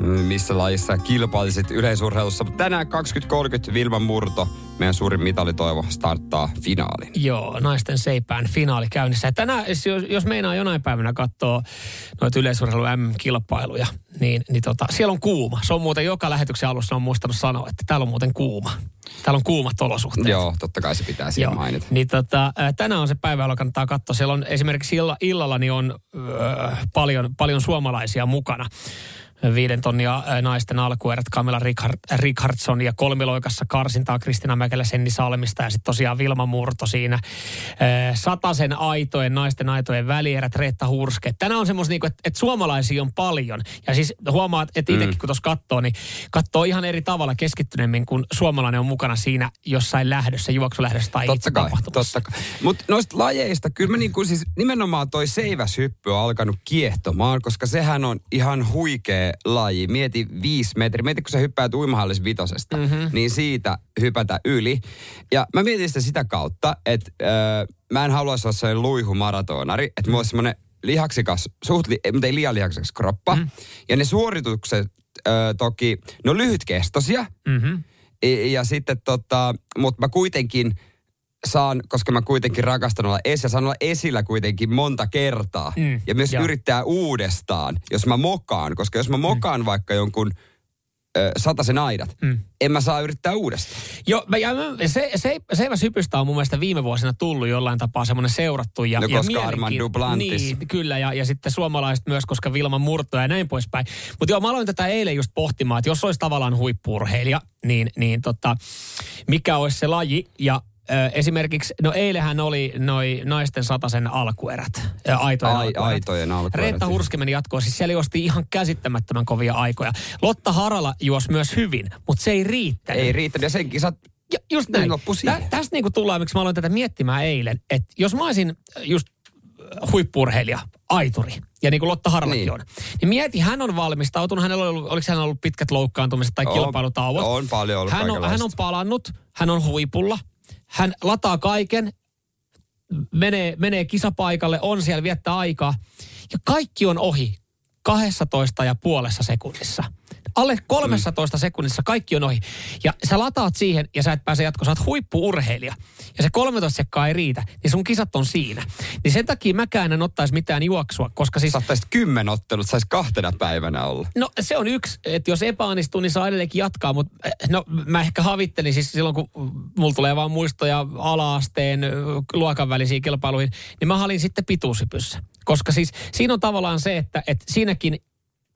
missä lajissa kilpailisit yleisurheilussa. Mutta tänään 2030 Vilman Murto, meidän suurin mitalitoivo, starttaa finaalin. Joo, naisten seipään finaali käynnissä. Ja tänään, jos, jos meinaa jonain päivänä katsoa noita yleisurheilu M-kilpailuja, niin, niin tota, siellä on kuuma. Se on muuten joka lähetyksen alussa on muistanut sanoa, että täällä on muuten kuuma. Täällä on kuumat olosuhteet. Joo, totta kai se pitää siinä mainita. Niin tota, ää, tänään on se päivä, jolla kannattaa katsoa. Siellä on esimerkiksi illa, illalla niin on öö, paljon, paljon suomalaisia mukana. Viiden tonnia naisten alkuerät Camilla Richard, Richardson ja kolmiloikassa karsintaa Kristina Mäkelä Senni Salmista ja sitten tosiaan Vilma Murto siinä. Ää, Satasen aitojen, naisten aitojen välierät Reetta Hurske. Tänään on semmoista, niinku, että et suomalaisia on paljon. Ja siis huomaat, että itsekin Mm. kun tuossa katsoo, niin katsoo ihan eri tavalla keskittyneemmin, kun suomalainen on mukana siinä jossain lähdössä, juoksulähdössä tai Totta itse kai, totta kai. Mutta noista lajeista, kyllä mä niinku siis nimenomaan toi seiväshyppy on alkanut kiehtomaan, koska sehän on ihan huikea laji. Mieti viisi metriä. Mieti, kun sä hyppäät uimahallissa vitosesta, mm-hmm. niin siitä hypätä yli. Ja mä mietin sitä sitä kautta, että öö, mä en haluaisi olla sellainen luihumaratonari, että mulla olisi semmoinen lihaksikas, suht li, mutta ei liian lihaksikas kroppa. Mm. Ja ne suoritukset öö, toki, ne on lyhytkestoisia. Mm-hmm. Ja, ja sitten tota, mutta mä kuitenkin saan, koska mä kuitenkin rakastan olla es ja saan olla esillä kuitenkin monta kertaa. Mm, ja myös joo. yrittää uudestaan, jos mä mokaan. Koska jos mä mokaan mm. vaikka jonkun sataisen aidat, mm. en mä saa yrittää uudestaan. Joo, ja mä- se, se, seiväshypystä on mun mielestä viime vuosina tullut jollain tapaa semmoinen seurattu. Ja, No, ja koska Armand Duplantis. Niin, kyllä, ja, ja sitten suomalaiset myös, koska Vilma Murto ja näin poispäin. Mutta joo, mä aloin tätä eilen just pohtimaan, että jos olisi tavallaan huippuurheilija, niin, niin tota, mikä olisi se laji, ja Esimerkiksi, no eilähän oli noi naisten satasen alkuerät, aitojen Ai, alkuerät. aitojen alkuerät. Reetta Hurske meni jatkoon, siis siellä juosti ihan käsittämättömän kovia aikoja. Lotta Harala juosi myös hyvin, mutta se ei riittänyt. Ei riitä, ja sen kisat Ja just näin. Niin siihen. Tä, tästä niinku tullaan, miksi mä aloin tätä miettimään eilen, että jos mä olisin just huippurheilija, aituri, ja niin kuin Lotta Haralakin Niin. on, niin mieti, hän on valmistautunut, hänellä on ollut, oliko hän ollut pitkät loukkaantumiset tai On- kilpailutauot. on paljon ollut hän on, hän on palannut, hän on huipulla, hän lataa kaiken, menee, menee kisapaikalle, on siellä, viettää aikaa, ja kaikki on ohi 12 ja puolessa sekunnissa. Alle 13 mm. sekunnissa kaikki on ohi. Ja sä lataat siihen ja sä et pääse jatkoon. Sä oot huippuurheilija. Ja se 13 sekkaa ei riitä, niin sun kisat on siinä. Niin sen takia mäkään en ottaisi mitään juoksua, koska siis... saattaisit kymmen ottelut, saisi kahtena päivänä olla. No se on yksi, että jos epäonnistuu, niin saa edelleenkin jatkaa, mutta eh, no mä ehkä havittelin siis silloin, kun mulla tulee vaan muistoja ala-asteen ö, luokan välisiin kilpailuihin, niin mä halin sitten pituushypyssä. Koska siis siinä on tavallaan se, että, että siinäkin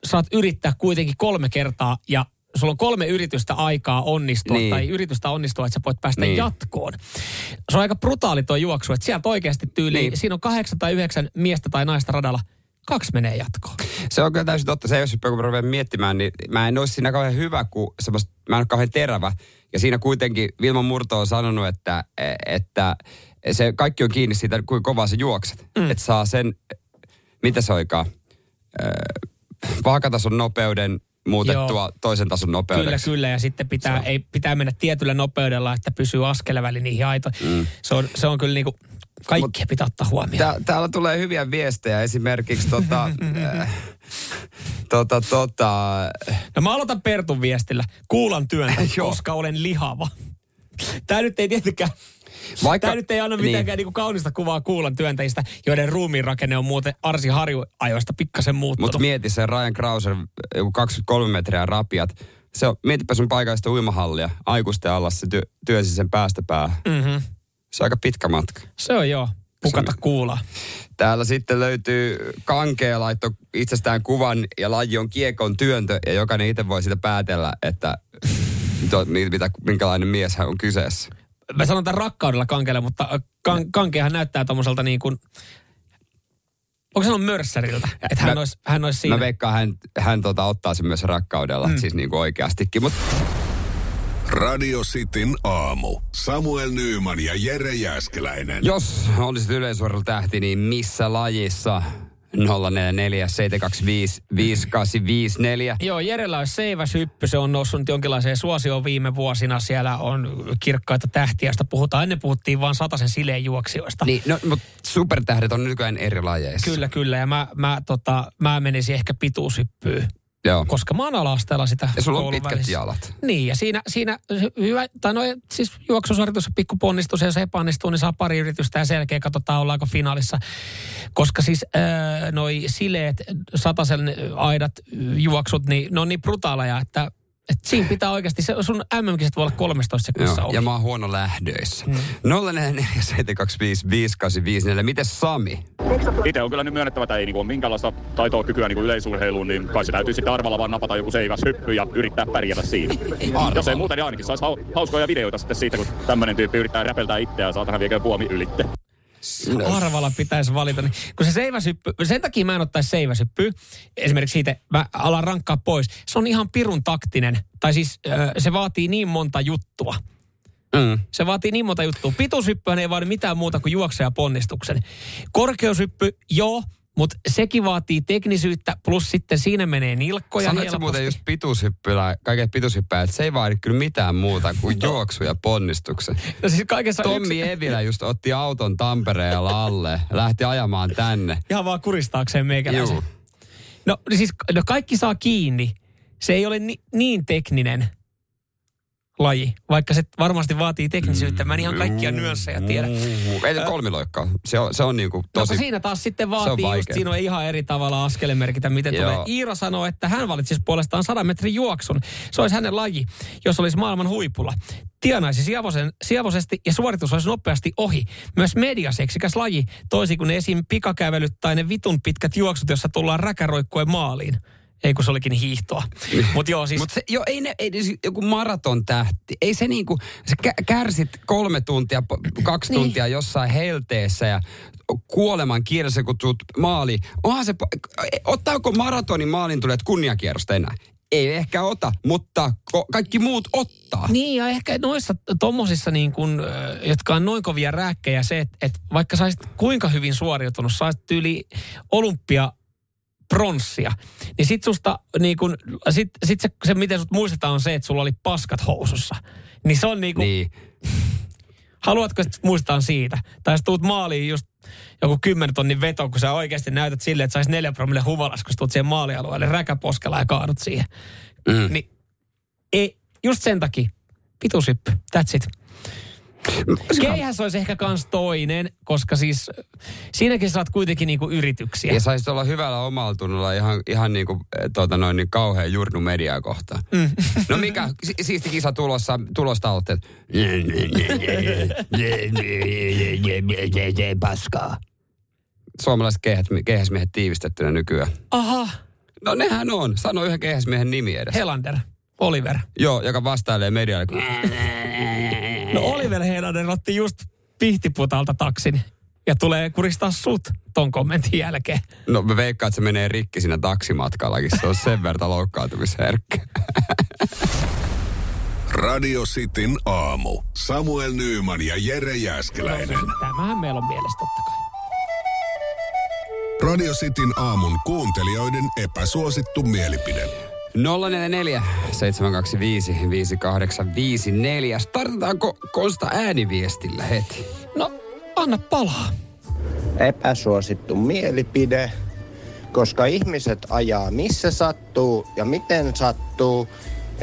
saat yrittää kuitenkin kolme kertaa ja sulla on kolme yritystä aikaa onnistua Niin. tai yritystä onnistua, että sä voit päästä Niin. jatkoon. Se on aika brutaali tuo juoksu, että sieltä oikeasti tyyliin, Niin. siinä on kahdeksan tai yhdeksän miestä tai naista radalla, kaksi menee jatkoon. Se on kyllä täysin totta. Se, jos kun mä rupean miettimään, niin mä en olisi siinä kauhean hyvä, kun semmoista, mä en ole kauhean terävä. Ja siinä kuitenkin Vilma Murto on sanonut, että, että se kaikki on kiinni siitä, kuinka kovaa sä juokset. Mm. Että saa sen, mitä se oikeaa, vaakatason nopeuden muutettua Joo. toisen tason Kyllä, nopeudeksi. kyllä. Ja sitten pitää, ei, pitää mennä tietyllä nopeudella, että pysyy askeleväli niihin aitoihin. Mm. Se, on, se on kyllä niin kuin, kaikkea pitää ottaa huomioon. Tää, täällä tulee hyviä viestejä. Esimerkiksi tota, äh, tota, tota, No mä aloitan Pertun viestillä. Kuulan työntä, koska olen lihava. Tämä nyt ei tietenkään... Vaikka- Tämä nyt ei anna mitenkään niin. kaunista kuvaa kuulan työntäjistä, joiden ruumiin rakenne on muuten Arsi Harju-ajoista pikkasen muuttunut. Mutta mieti se Ryan Krauser, joku 23 metriä rapiat. Se on, mietipä sun paikallista uimahallia. Aikuisten alla se työ, työsi sen päästä päähän. mm-hmm. Se on aika pitkä matka. Se on joo. Pukata kuulaa. Täällä sitten löytyy kankea laitto itsestään kuvan ja laji on kiekon työntö ja jokainen itse voi sitä päätellä, että to, mitä, minkälainen mies hän on kyseessä. Mä sanon tämän rakkaudella kankelle, mutta äh, kan, kankeahan näyttää tommoselta niin kuin... Onko sanonut mörssäriltä? Että hän Mä- olisi, hän olisi siinä. Mä veikkaan, hän, hän tota, ottaa sen myös rakkaudella, mm. siis niin kuin oikeastikin. Mutta Radio Cityn aamu. Samuel Nyyman ja Jere Jäskeläinen. jos olisit yleisurheilutähti, niin missä lajissa 044 725 5854. Joo, Jerellä olisi seiväshyppy. Se on noussut jonkinlaiseen suosioon viime vuosina. Siellä on kirkkaita tähtiä, joista puhutaan. Ennen puhuttiin vain sataisen sileen juoksijoista. Niin, no, mutta supertähdet on nykyään eri lajeissa. Kyllä, kyllä. Ja mä, mä, tota, mä menisin ehkä pituushyppyyn. Joo. Koska mä oon ala-asteella sitä Ja sulla on pitkät välissä. jalat. Niin, ja siinä, siinä hyvä, tai no siis juoksusuoritus on pikku ponnistus, ja jos epäonnistuu, niin saa pari yritystä ja selkeä katsotaan, ollaanko finaalissa. Koska siis äh, noi sileet, sataisen aidat juoksut, niin ne on niin brutaaleja, että, että siinä pitää oikeasti, se, sun MM-kisat voi olla 13 sekunnissa Joo, ohi. ja mä oon huono lähdöissä. Mm. 044 725 5854. Mites Sami? Itse on kyllä nyt myönnettävä, että ei niin ole minkäänlaista taitoa kykyä niin yleisurheiluun, niin kai se täytyy sitten arvalla vaan napata joku seiväs hyppy ja yrittää pärjätä siinä. Arvalla. Jos ei muuten, niin ainakin saisi hau- hauskoja videoita sitten siitä, kun tämmöinen tyyppi yrittää räpeltää itseään, saatana viekö puomi ylitte. Arvalla pitäisi valita. Niin, kun se seiväsyppy, sen takia mä en ottaisi seiväsyppyä. Esimerkiksi siitä mä alan rankkaa pois. Se on ihan pirun taktinen. Tai siis se vaatii niin monta juttua. Mm. Se vaatii niin monta juttua. Pituushyppyhän ei vaadi mitään muuta kuin juokse ja ponnistuksen. Korkeushyppy, joo, mutta sekin vaatii teknisyyttä, plus sitten siinä menee nilkkoja Sanoitko helposti. muuten just pituushyppylä, kaiket pituushyppäjät, että se ei vaadi kyllä mitään muuta kuin juoksu ja ponnistuksen. No siis kaikessa Tommi yksi- Evilä just otti auton Tampereella alle lähti ajamaan tänne. Ihan vaan kuristaakseen meikäläisen. Juu. No siis no kaikki saa kiinni. Se ei ole ni, niin tekninen laji, vaikka se varmasti vaatii teknisyyttä. Mä en ihan kaikkia nyansseja tiedä. Ei se kolmiloikkaa. Se on, se on niinku tosi... No, siinä taas sitten vaatii, just siinä on ihan eri tavalla askelemerkitä, miten Joo. tulee. Iira sanoo, että hän valitsisi puolestaan 100 metrin juoksun. Se olisi hänen laji, jos olisi maailman huipulla. Tienaisi sievosen, sievosesti ja suoritus olisi nopeasti ohi. Myös mediaseksikäs laji, toisin kuin esim. pikakävelyt tai ne vitun pitkät juoksut, jossa tullaan räkäroikkuen maaliin. Ei kun se olikin hiihtoa. Mutta joo, siis... Mutta jo, ei, ne, ei ne- joku maraton tähti, ei se niinku, sä kä- kärsit kolme tuntia, kaksi Niin. tuntia jossain helteessä ja kuoleman kielessä, kun tuut maaliin. Onhan se, ottaako maratonin maalin tulet kunniakierrosta enää? Ei ehkä ota, mutta ko- kaikki muut ottaa. Niin ja ehkä noissa tommosissa niin kun, jotka on noin kovia rääkkejä se, että et vaikka saisit kuinka hyvin suoriutunut, saisit yli olympia pronssia, niin sit susta niin kun, sit, sit se, se, miten sut muistetaan on se, että sulla oli paskat housussa. Niin se on niin kuin, Niin. haluatko, että muistetaan siitä? Tai jos tuut maaliin just joku 10 tonnin veto, kun sä oikeasti näytät silleen, että sais neljä promille huvalas, kun sä tuut siihen maalialueelle räkäposkella ja kaadut siihen. Mm. Niin ei, just sen takia. Pituushyppy, that's it. Keihäs olisi ehkä kans toinen, koska siis siinäkin saat kuitenkin niinku yrityksiä. Ja saisit olla hyvällä omalla tunnolla ihan, ihan niin kuin, tuota noin, niin kauhean jurnu mediaa kohtaan. Mm. No mikä, si- siisti kisa tulossa, tulostavoitteet. Paskaa. Suomalaiset keihäs, keihäsmiehet tiivistettynä nykyään. Aha, No nehän on. Sano yhden keihäsmiehen nimi edes. Helander, Oliver. Joo, joka vastailee medialle. Oliver Helander otti just pihtiputalta taksin ja tulee kuristaa sut ton kommentin jälkeen. No mä veikkaan, että se menee rikki siinä taksimatkallakin. Se on sen verran loukkaantumisherkkä. Radio Cityn aamu. Samuel Nyyman ja Jere Jäskeläinen. Tämähän meillä on mielessä totta kai. Radio Cityn aamun kuuntelijoiden epäsuosittu mielipide. 044 725 5854. Startataanko Konsta ääniviestillä heti? No, anna palaa. epäsuosittu mielipide, koska ihmiset ajaa missä sattuu ja miten sattuu.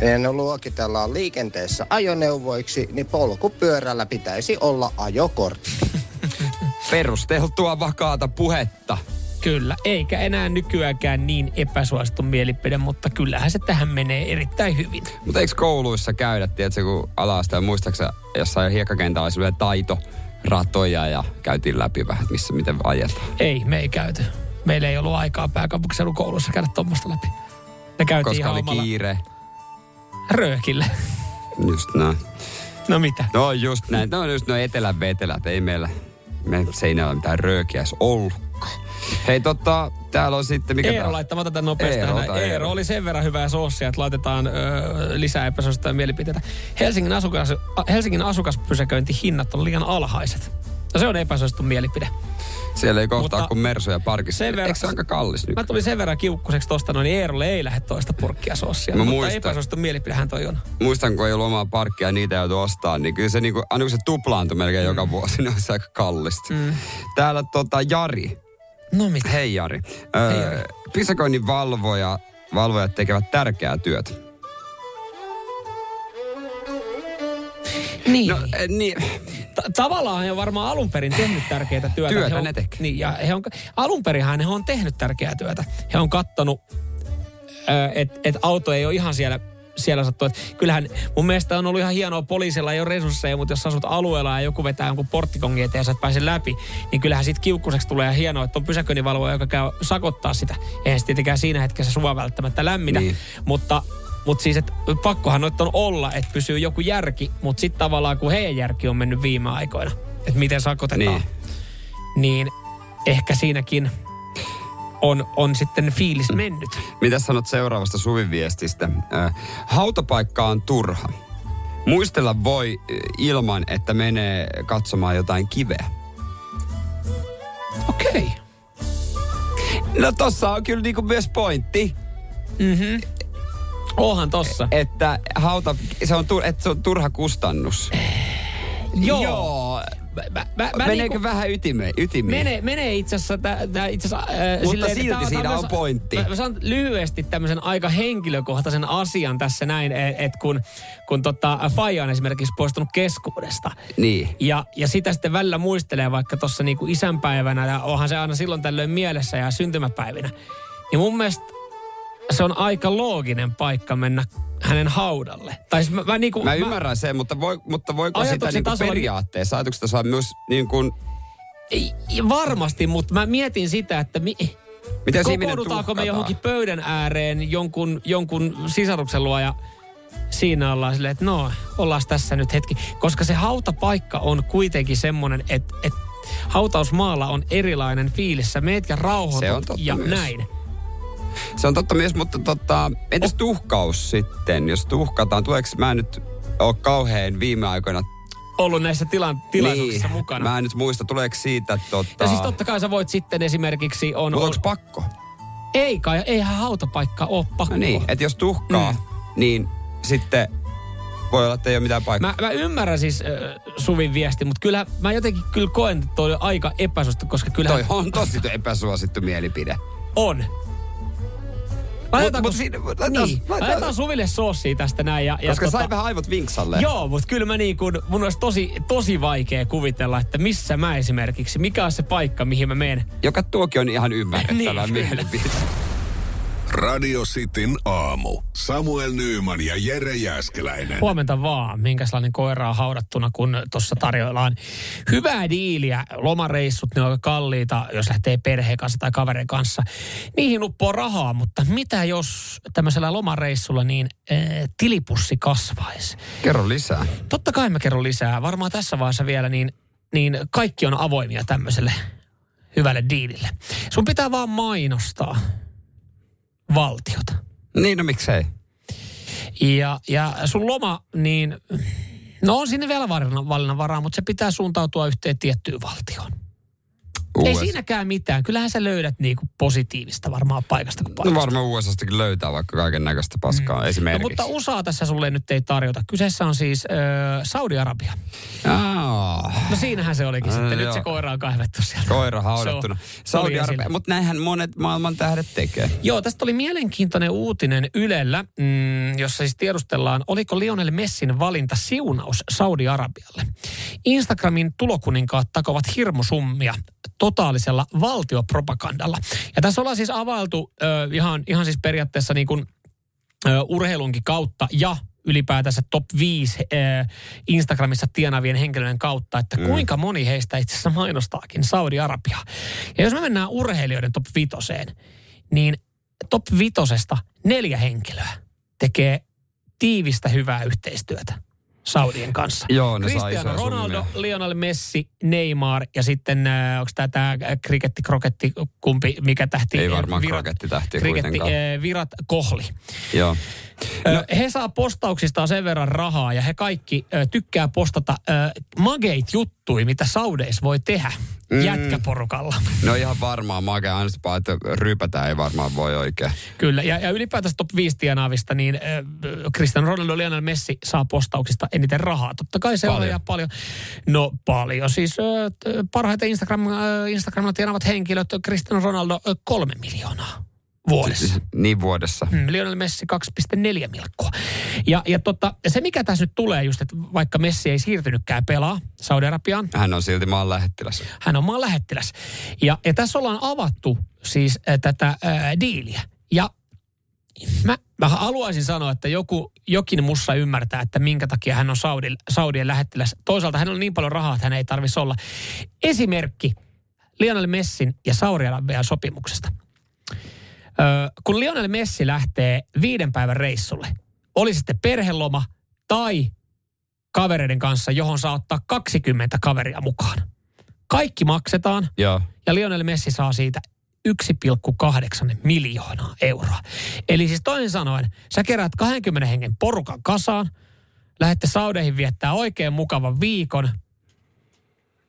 Ja ne luokitellaan liikenteessä ajoneuvoiksi, niin polkupyörällä pitäisi olla ajokortti. Perusteltua vakaata puhetta. Kyllä, eikä enää nykyäänkään niin epäsuosittu mielipide, mutta kyllähän se tähän menee erittäin hyvin. Mutta eikö kouluissa käydä, tiedätkö, kun ala ja muistaaksä jossain hiekkakentällä oli taito, ratoja ja käytiin läpi vähän, missä miten ajetaan. Ei, me ei käyty. Meillä ei ollut aikaa pääkaupunkiseudun koulussa käydä tuommoista läpi. Ne käytiin Koska ihan oli omalla kiire. röökille. Just näin. No mitä? No just näin. No just no etelän vetelät. Ei meillä, me seinällä mitään röökiä ollutkaan. Hei tota, täällä on sitten, mikä Eero otan tämän nopeasti. Eero, Eero, Eero. Oli sen verran hyvää soosia, että laitetaan ö, lisää epäsuosittuja mielipiteitä. Helsingin, asukas, Helsingin asukaspysäköintihinnat on liian alhaiset. No se on epäsuosittu mielipide. Siellä ei kohtaa Mutta kuin Mersuja parkissa. sen verran- Eikö se aika kallis nyt? Mä tulin sen verran kiukkuseksi tosta noin, niin Eerolle ei lähde toista purkkia sossia. Mä Mutta muistan. epäsuosittu mielipidehän toi on. Muistan, kun ei ollut omaa parkkia ja niitä joutui ostaa, niin kyllä se, niinku, aina kun se tuplaantui melkein mm. joka vuosi, niin on se aika kallista. Mm. Täällä tota, Jari. No mitä? Hei Jari. Öö, Hei, Jari. Pysäköinnin valvoja, valvojat tekevät tärkeää työtä. Niin. No, eh, niin. Ta- tavallaan he on varmaan alun perin tehnyt tärkeää työtä. Työtä he on, ne tekee. Niin, ja he on, alun perinhän he on tehnyt tärkeää työtä. He on kattonut, että et auto ei ole ihan siellä siellä sattuu. Että kyllähän mun mielestä on ollut ihan hienoa, poliisilla ei ole resursseja, mutta jos asut alueella ja joku vetää jonkun porttikongin eteen ja sä et pääse läpi, niin kyllähän siitä kiukkuseksi tulee ja hienoa, että on pysäköinninvalvoja, joka käy sakottaa sitä. Eihän se tietenkään siinä hetkessä sua välttämättä lämmitä, Niin. mutta mutta siis, että pakkohan noita on olla, että pysyy joku järki, mutta sitten tavallaan kun heidän järki on mennyt viime aikoina, että miten sakotetaan, niin, niin ehkä siinäkin on, on sitten fiilis mennyt. Mitä sanot seuraavasta Suvin viestistä? Ö, hautapaikka on turha. Muistella voi ö, ilman, että menee katsomaan jotain kiveä. Okei. Okay. No tossa on kyllä niinku myös pointti. Mhm. Onhan tossa. Että hauta, se on, tur, että se on turha kustannus. Joo. Joo. Mä, mä, mä, Meneekö niinku- vähän ytime, ytimiin? Menee, menee itse asiassa, tää, tää itse asiassa äh, Mutta silleen, että silti tää siinä tämmönen- on pointti. Mä, mä sanon lyhyesti tämmöisen aika henkilökohtaisen asian tässä näin, että et kun, kun tota, Faija on esimerkiksi poistunut keskuudesta. Niin. Ja, ja sitä sitten välillä muistelee vaikka tuossa niinku isänpäivänä, ja onhan se aina silloin tällöin mielessä ja syntymäpäivinä. Niin mun mielestä se on aika looginen paikka mennä hänen haudalle. Tai siis mä, mä, niinku, Mä ymmärrän sen, mutta, voi, mutta voiko sitä niinku tasolla- periaatteessa, ajatuksesta saa myös niin kuin, Ei, varmasti, mutta mä mietin sitä, että mi, Miten kokoonnutaanko me johonkin pöydän ääreen jonkun, jonkun sisaruksen luo ja siinä ollaan silleen, että no, ollaan tässä nyt hetki. Koska se hautapaikka on kuitenkin semmoinen, että, että hautausmaalla on erilainen fiilis. Sä meet ja rauhoitut ja myös. näin. Se on totta myös, mutta tota, entäs tuhkaus sitten? Jos tuhkataan, tuleeko mä nyt ole kauhean viime aikoina Ollut näissä tilan, tilaisuuksissa niin, mukana. Mä en nyt muista, tuleeko siitä tota... Ja siis totta kai sä voit sitten esimerkiksi... On, Mutta on, onko pakko? ei kai, eihän hautapaikka ole pakko. No niin, että jos tuhkaa, mm. niin sitten voi olla, että ei ole mitään paikkaa. Mä, mä ymmärrän siis äh, Suvin viesti, mutta kyllä mä jotenkin kyllä koen, että toi on aika epäsuosittu, koska kyllä Toi on tosi epäsuosittu mielipide. on. Laitetaan, mut mut, siinä- laitetaan- niin, laitetaan- laitetaan Suville soossia tästä näin. Ja, ja Koska sai vähän aivot vinksalle. Joo, mutta kyllä mä niin kuin, mun olisi tosi, tosi vaikea kuvitella, että missä mä esimerkiksi, mikä on se paikka, mihin mä menen. Joka tuokin on ihan ymmärrettävä Niin, mielipide. Radio Cityn aamu. Samuel Nyyman ja Jere Jäskeläinen. Huomenta vaan, minkälainen koira on haudattuna, kun tuossa tarjoillaan hyvää diiliä. Lomareissut, ne on aika kalliita, jos lähtee perheen kanssa tai kaverin kanssa. Niihin uppoo rahaa, mutta mitä jos tämmöisellä lomareissulla niin äh, tilipussi kasvaisi? Kerro lisää. Totta kai mä kerron lisää. Varmaan tässä vaiheessa vielä, niin, niin kaikki on avoimia tämmöiselle hyvälle diilille. Sun pitää vaan mainostaa valtiota. Niin, no miksei. Ja, ja sun loma, niin no on sinne vielä valinnan varaa, mutta se pitää suuntautua yhteen tiettyyn valtioon. Ei US. siinäkään mitään. Kyllähän sä löydät niinku positiivista varmaan paikasta kuin No paikasta. varmaan USAstakin löytää vaikka kaiken näköistä paskaa mm. No, esimerkiksi. mutta USA tässä sulle nyt ei tarjota. Kyseessä on siis äh, Saudi-Arabia. Aa, No siinähän se olikin sitten. Nyt joo. se koira on kaivettu sieltä. koira haudattuna. Saudi-Arabia, mutta näinhän monet maailman tähdet tekee. Joo, tästä oli mielenkiintoinen uutinen Ylellä, mm, jossa siis tiedustellaan, oliko Lionel Messin valinta siunaus Saudi-Arabialle. Instagramin tulokuninkaat takovat hirmusummia totaalisella valtiopropagandalla. Ja tässä ollaan siis availtu ö, ihan, ihan siis periaatteessa niin kuin, ö, urheilunkin kautta ja ylipäätänsä top 5 ö, Instagramissa tienaavien henkilöiden kautta, että kuinka moni heistä itse asiassa mainostaakin Saudi-Arabiaa. Ja jos me mennään urheilijoiden top 5, niin top 5 neljä henkilöä tekee tiivistä hyvää yhteistyötä Saudien kanssa. Joo, ne Cristiano Ronaldo, summia. Lionel Messi, Neymar ja sitten äh, onko tämä tämä kriketti, kroketti, kumpi, mikä tähti? Ei varmaan Virat- krokettitähti kriketti, kuitenkaan. äh, Virat Kohli. Joo. No. He saa postauksistaan sen verran rahaa ja he kaikki ö, tykkää postata ö, mageit juttui, mitä Saudeis voi tehdä mm. jätkäporukalla. No ihan varmaan makea, ainoastaan että ryypätään ei varmaan voi oikein. Kyllä, ja, ja ylipäätänsä top 5 tienaavista, niin äh, Cristiano Ronaldo Lionel Messi saa postauksista eniten rahaa. Totta kai se on ja paljon. No paljon, siis äh, parhaiten Instagram, äh, Instagramilla tienaavat henkilöt, Cristiano Ronaldo äh, kolme miljoonaa vuodessa. Siis, niin vuodessa. Mm, Lionel Messi 2,4 milkkoa. Ja, ja tota, se mikä tässä nyt tulee just, että vaikka Messi ei siirtynytkään pelaa Saudi-Arabiaan. Hän on silti maan lähettiläs. Hän on maan lähettiläs. Ja, ja tässä ollaan avattu siis äh, tätä äh, diiliä. Ja mä, mä haluaisin sanoa, että joku, jokin mussa ymmärtää, että minkä takia hän on Saudi, Saudien lähettiläs. Toisaalta hän on niin paljon rahaa, että hän ei tarvitsisi olla. Esimerkki Lionel Messin ja Saudi-Arabian sopimuksesta. Öö, kun Lionel Messi lähtee viiden päivän reissulle, oli sitten perheloma tai kavereiden kanssa, johon saa ottaa 20 kaveria mukaan. Kaikki maksetaan Joo. ja Lionel Messi saa siitä 1,8 miljoonaa euroa. Eli siis toisin sanoen, sä keräät 20 hengen porukan kasaan, lähette Saudeihin viettää oikein mukavan viikon.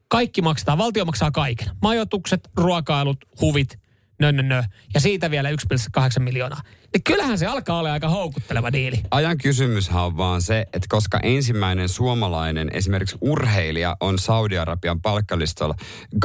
Kaikki maksetaan, valtio maksaa kaiken. Majoitukset, ruokailut, huvit, nö, nö, nö. Ja siitä vielä 1,8 miljoonaa. Niin kyllähän se alkaa olla aika houkutteleva diili. Ajan kysymyshän on vaan se, että koska ensimmäinen suomalainen esimerkiksi urheilija on Saudi-Arabian palkkalistolla.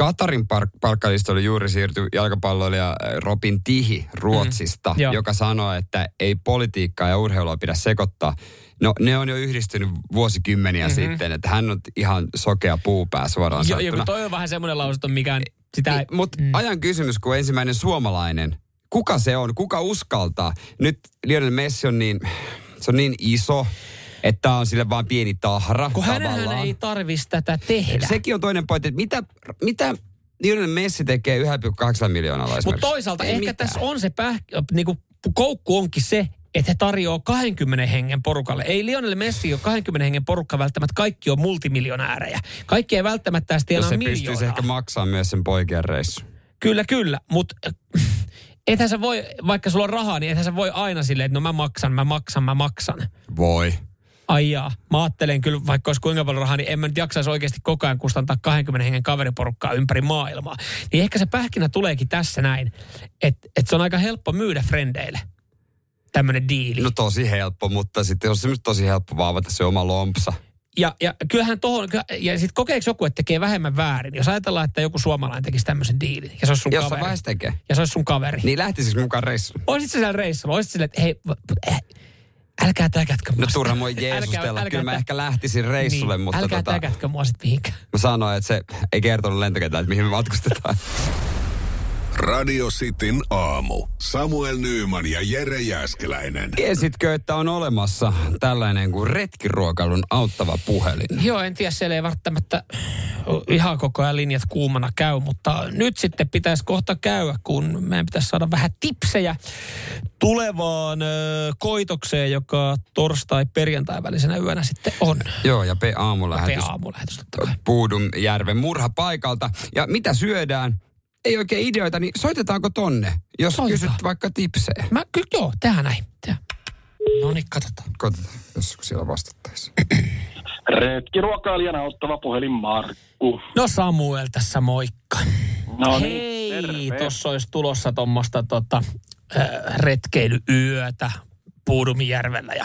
Qatarin par- palkkalistolla juuri siirtyi jalkapalloilija Robin Tihi Ruotsista, Mm, joo. joka sanoi, että ei politiikkaa ja urheilua pidä sekoittaa. No ne on jo yhdistynyt vuosikymmeniä Mhm. mm-hmm. sitten, että hän on ihan sokea puupää suoraan Jo, sanottuna. joku toi on vähän semmoinen lausunto, mikä sitä... Niin, Mutta mm. ajan kysymys, kun ensimmäinen suomalainen, kuka se on, kuka uskaltaa? Nyt Lionel Messi on niin, se on niin iso, että on sille vaan pieni tahra Kun hänenhän ei tarvitsisi tätä tehdä. Sekin on toinen pointti, että mitä, mitä Lionel Messi tekee 1,8 miljoonalla Mutta toisaalta Ei ehkä mitään. tässä on se päh, niinku, koukku onkin se, että he tarjoaa 20 hengen porukalle. Ei Lionel Messi ole 20 hengen porukka välttämättä, kaikki on multimiljonäärejä. Kaikki ei välttämättä edes Jos tienaa se miljoonaa. pystyisi ehkä maksamaan myös sen poikien reissu. Kyllä, kyllä, mutta ethän sä voi, vaikka sulla on rahaa, niin ethän sä voi aina silleen, että no mä maksan, mä maksan, mä maksan. Voi. Ai jaa, mä ajattelen kyllä, vaikka olisi kuinka paljon rahaa, niin en mä nyt jaksaisi oikeasti koko ajan kustantaa 20 hengen kaveriporukkaa ympäri maailmaa. Niin ehkä se pähkinä tuleekin tässä näin, että et se on aika helppo myydä frendeille tämmöinen diili. No tosi helppo, mutta sitten on se tosi helppo vaan avata se oma lompsa. Ja, ja kyllähän tohon, ja sitten kokeeko joku, että tekee vähemmän väärin? Jos ajatellaan, että joku suomalainen tekisi tämmöisen diilin, ja se olisi sun Jos kaveri. vähän tekee. Ja se olisi sun kaveri. Niin lähtisikö mukaan reissuun? Oisit sä siellä reissulla, oisit silleen, että hei, äh, älkää täkätkö mua. No turha mua jeesustella. Kyllä mä ehkä lähtisin reissulle, niin, mutta älkää tota, täkätkö mua sit mihinkään. mä sanoin, että se ei kertonut lentokentällä, että mihin me matkustetaan. Radio Cityn aamu. Samuel Nyyman ja Jere Jäskeläinen. Tiesitkö, että on olemassa tällainen kuin retkiruokailun auttava puhelin? Joo, en tiedä, siellä ei välttämättä ihan koko ajan linjat kuumana käy, mutta nyt sitten pitäisi kohta käydä, kun meidän pitäisi saada vähän tipsejä tulevaan ö, koitokseen, joka torstai-perjantai välisenä yönä sitten on. Joo, ja P aamulähetys. aamulähetys, totta kai. Puudun järven murhapaikalta. Ja mitä syödään? Ei oikein ideoita, niin soitetaanko tonne, jos Soitetaan. kysyt vaikka tipsejä? Mä, kyllä joo, tehdään näin. Tehdään. No niin, katsotaan. Katsotaan, jos siellä vastattaisiin. Retkiruokailijana ottava puhelin Markku. No Samuel tässä moikka. No Hei, niin, terve. tuossa olisi tulossa tuommoista tota, äh, retkeilyyötä Puudumijärvellä. Ja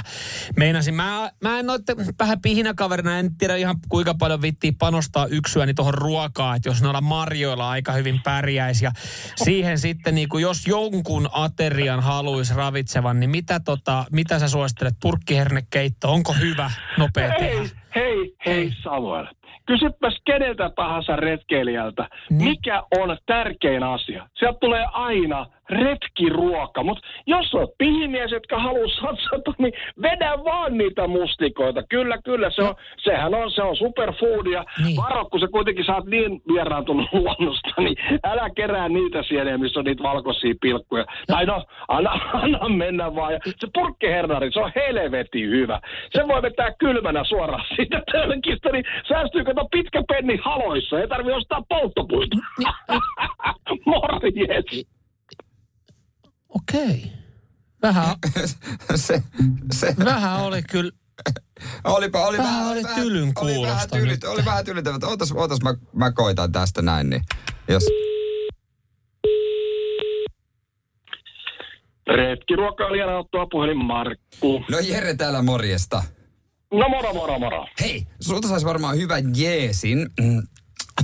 meinasin, mä, mä en ole vähän pihinäkaverina, en tiedä ihan kuinka paljon vittiin panostaa yksyäni tuohon ruokaan, että jos noilla marjoilla aika hyvin pärjäisi. Ja siihen sitten, niin kuin jos jonkun aterian haluaisi ravitsevan, niin mitä, tota, mitä sä suosittelet? Purkkihernekeitto, onko hyvä, nopea tehdä? Hei, hei, hei Samuel. Kysypäs keneltä tahansa retkeilijältä, mikä on tärkein asia. Sieltä tulee aina retkiruoka, mutta jos olet pihimies, jotka haluaa satsata, niin vedä vaan niitä mustikoita. Kyllä, kyllä, se on, sehän on, se on superfoodia. Niin. Varo, kun sä kuitenkin saat niin vieraantunut luonnosta, niin älä kerää niitä sieniä, missä on niitä valkoisia pilkkuja. Tai no, anna, anna mennä vaan. Ja se purkkihernari, se on helvetin hyvä. Se voi vetää kylmänä suoraan siitä tölkistä, niin säästyy kato pitkä penni haloissa. Ei tarvi ostaa polttopuita. Morjes. Okei. Vähän, se, se, vähän oli kyllä, olipa, oli Vähän vähän, oli vähän- tylyn oli vähän, kuulosta nyt. oli vähän tylyttävä. Ootas, ootas mä, mä koitan tästä näin, niin jos... Retkiruokailijana ottaa puhelin Markku. No Jere täällä morjesta. No moro, moro, moro. Hei, sulta saisi varmaan hyvä jeesin.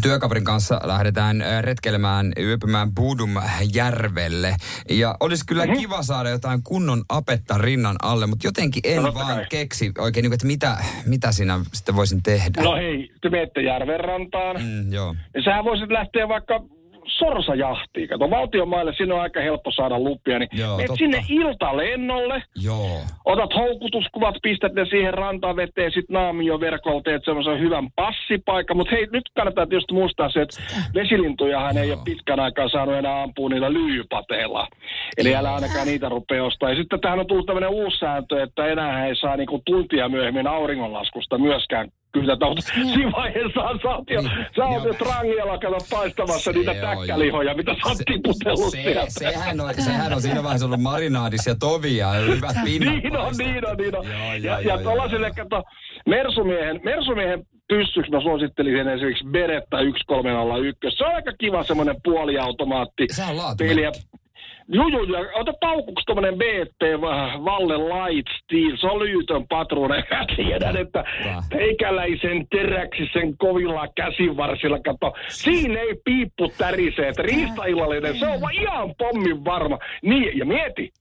Työkaverin kanssa lähdetään äh, retkelemään, yöpymään Budum järvelle. Ja olisi kyllä Mhm. mm-hmm. kiva saada jotain kunnon apetta rinnan alle, mutta jotenkin en No vaan kai. keksi oikein, niin kuin, että mitä, mitä siinä sitten voisin tehdä. No hei, te menette järvenrantaan. Mm, joo. Ja sähän voisit lähteä vaikka sorsajahtiin. Kato, valtionmaille sinne on aika helppo saada lupia. Niin Joo, menet totta. sinne iltalennolle, Joo. otat houkutuskuvat, pistät ne siihen rantaveteen, sit naamioverkolla teet semmoisen hyvän passipaikan. Mutta hei, nyt kannattaa tietysti muistaa se, että vesilintujahan ei ole pitkän aikaa saanut enää ampua niillä lyijypateilla. Eli älä ainakaan niitä rupea ostaa. Ja sitten tähän on tullut tämmöinen uusi sääntö, että enää ei saa niinku tuntia myöhemmin auringonlaskusta myöskään kytätä. Mutta siinä vaiheessa sä oot jo, sä oot jo trangialla kato paistamassa niitä Se täkkälihoja, mitä sä oot tiputellut Se, sieltä. sehän, on, sehän on siinä vaiheessa ollut marinaadis ja tovia ja hyvät pinnat. Niin on, niin on, niin on. Joo, ja joo, ja tuollaiselle, kato, Mersumiehen, Mersumiehen pyssyksi mä suosittelisin esimerkiksi Beretta 1301. Se on aika kiva semmoinen puoliautomaatti. Se on laatu. Juu, juu, ja ota paukuksi tommonen BP äh, Valle Light Steel, se on lyhytön patruuna. Ja tiedän, että teikäläisen teräksisen kovilla käsivarsilla, kato, siinä ei piippu tärise, että riistaillallinen, se on vaan ihan pommin varma. Niin, ja mieti,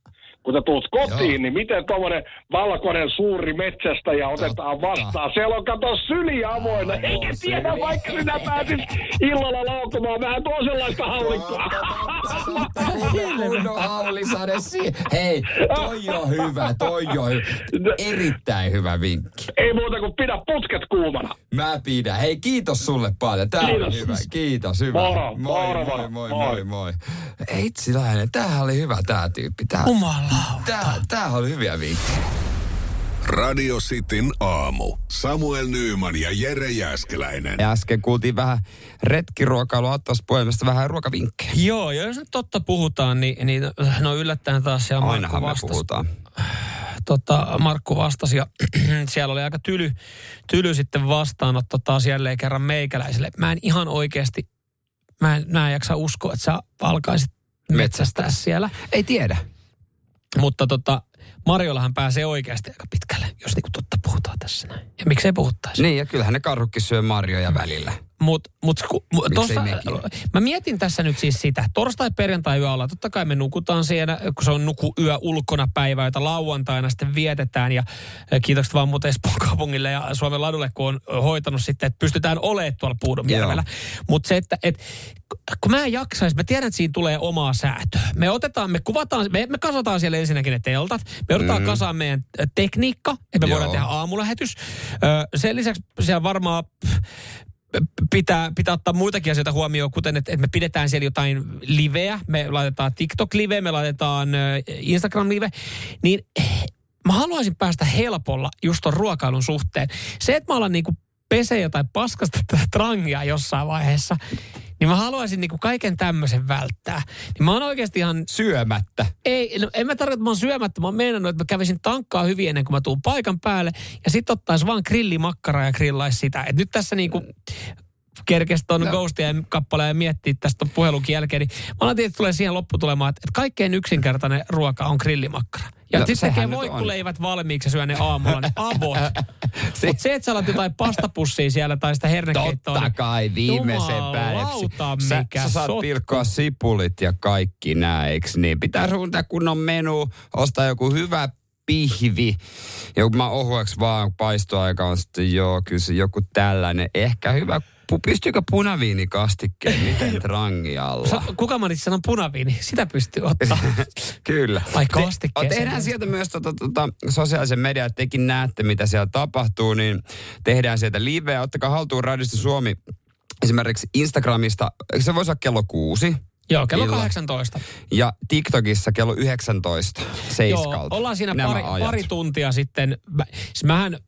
kun sä tulet kotiin, Joo. niin miten tuommoinen valkoinen suuri metsästäjä otetaan vastaan. Siellä on kato syli avoinna, eikä tiedä vaikka sinä pääsit illalla laukomaan vähän toisenlaista haulikkoa. Kunnon haulisade Hei, toi on hyvä, toi on hyvä. Erittäin hyvä vinkki. Ei muuta kuin pidä putket kuumana. Mä pidän. Hei, kiitos sulle paljon. Tää Kiitos. oli hyvä. Kiitos, hyvä. Moro, moi, moro, moi, moro. moi, Moi. moi, moi. Ei Itsiläinen, tämähän oli hyvä tää tyyppi. Tää, Jumalauta. Tää, tää oli hyviä vinkkejä. Radio Cityn aamu. Samuel Nyyman ja Jere Jäskeläinen. Ja äsken kuultiin vähän retkiruokailua Atlas puhelimesta vähän ruokavinkkejä. Joo, ja jos nyt totta puhutaan, niin, niin no yllättäen taas siellä Markku Ainahan me vastasi. puhutaan. Tota, Markku vastasi ja siellä oli aika tyly, tyly sitten vastaanotto taas jälleen kerran meikäläiselle. Mä en ihan oikeasti, mä en, mä en jaksa uskoa, että sä alkaisit metsästää siellä. Ei tiedä. Mutta tota, Marjollahan pääsee oikeasti aika pitkälle, jos niinku totta puhutaan tässä näin. Ja miksei puhuttaisi. Niin, ja kyllähän ne karhukki syö marjoja välillä. Mut, ku- mu- Miksei tossa, mä mietin tässä nyt siis sitä. Torstai, perjantai, yöalla. Totta kai me nukutaan siellä, kun se on nuku yö ulkona päivä, jota lauantaina sitten vietetään. Ja eh, kiitokset vaan muuten Espoon kaupungille ja Suomen ladulle, kun on hoitanut sitten, että pystytään olemaan tuolla Puudumjärvellä. Mutta se, että et, kun mä en jaksaisi, mä tiedän, että siinä tulee omaa säätöä. Me otetaan, me kuvataan, me, me kasataan siellä ensinnäkin ne teltat. Me otetaan mm. kasaan meidän eh, tekniikka, että me Joo. voidaan tehdä aamulähetys. Ö, sen lisäksi siellä varmaan pitää, pitää ottaa muitakin asioita huomioon, kuten että, että me pidetään siellä jotain liveä, me laitetaan TikTok-live, me laitetaan ö, Instagram-live, niin eh, mä haluaisin päästä helpolla just ton ruokailun suhteen. Se, että mä alan niinku pesee jotain paskasta trangia jossain vaiheessa, niin mä haluaisin niinku kaiken tämmöisen välttää. Niin mä oon oikeasti ihan... Syömättä. Ei, no, en mä tarkoita, että mä oon syömättä. Mä oon meinannut, että mä kävisin tankkaa hyvin ennen kuin mä tuun paikan päälle. Ja sit ottais vaan grillimakkaraa ja grillais sitä. Et nyt tässä niinku kerkesi ton no. Ghostien kappaleen ja miettiä tästä puhelunkin jälkeen, niin mä alan tietysti tulee siihen lopputulemaan, että, että kaikkein yksinkertainen ruoka on grillimakkara. Ja No, sitten tekee voikkuleivät valmiiksi ja syö ne aamulla, ne avot. Mutta se, että sä alat jotain pastapussia siellä tai sitä hernekeittoa. Totta niin kai viimeisen päälle. Sä, sä saat sotku. pilkkoa sipulit ja kaikki nää, eiks niin? Pitää suunnitella kunnon menu, ostaa joku hyvä pihvi. Ja kun mä ohueksi vaan paistoaika on sitten joo, kyllä se joku tällainen. Ehkä hyvä, pystyykö punaviinikastikkeen miten trangi alla? Sa- Kuka mainitsi sanan punaviini? Sitä pystyy ottaa. Kyllä. Ai Te- kastikkeeseen. Tehdään sieltä myös tota, tota, sosiaalisen median, että tekin näette, mitä siellä tapahtuu, niin tehdään sieltä liveä. Ottakaa haltuun Radiosta Suomi esimerkiksi Instagramista. Se voisi olla kello kuusi. Joo, kello Illalla. 18. Ja TikTokissa kello 19 seiskalta. Joo, ollaan siinä Nämä pari, ajat. pari tuntia sitten. Mä, siis mähän,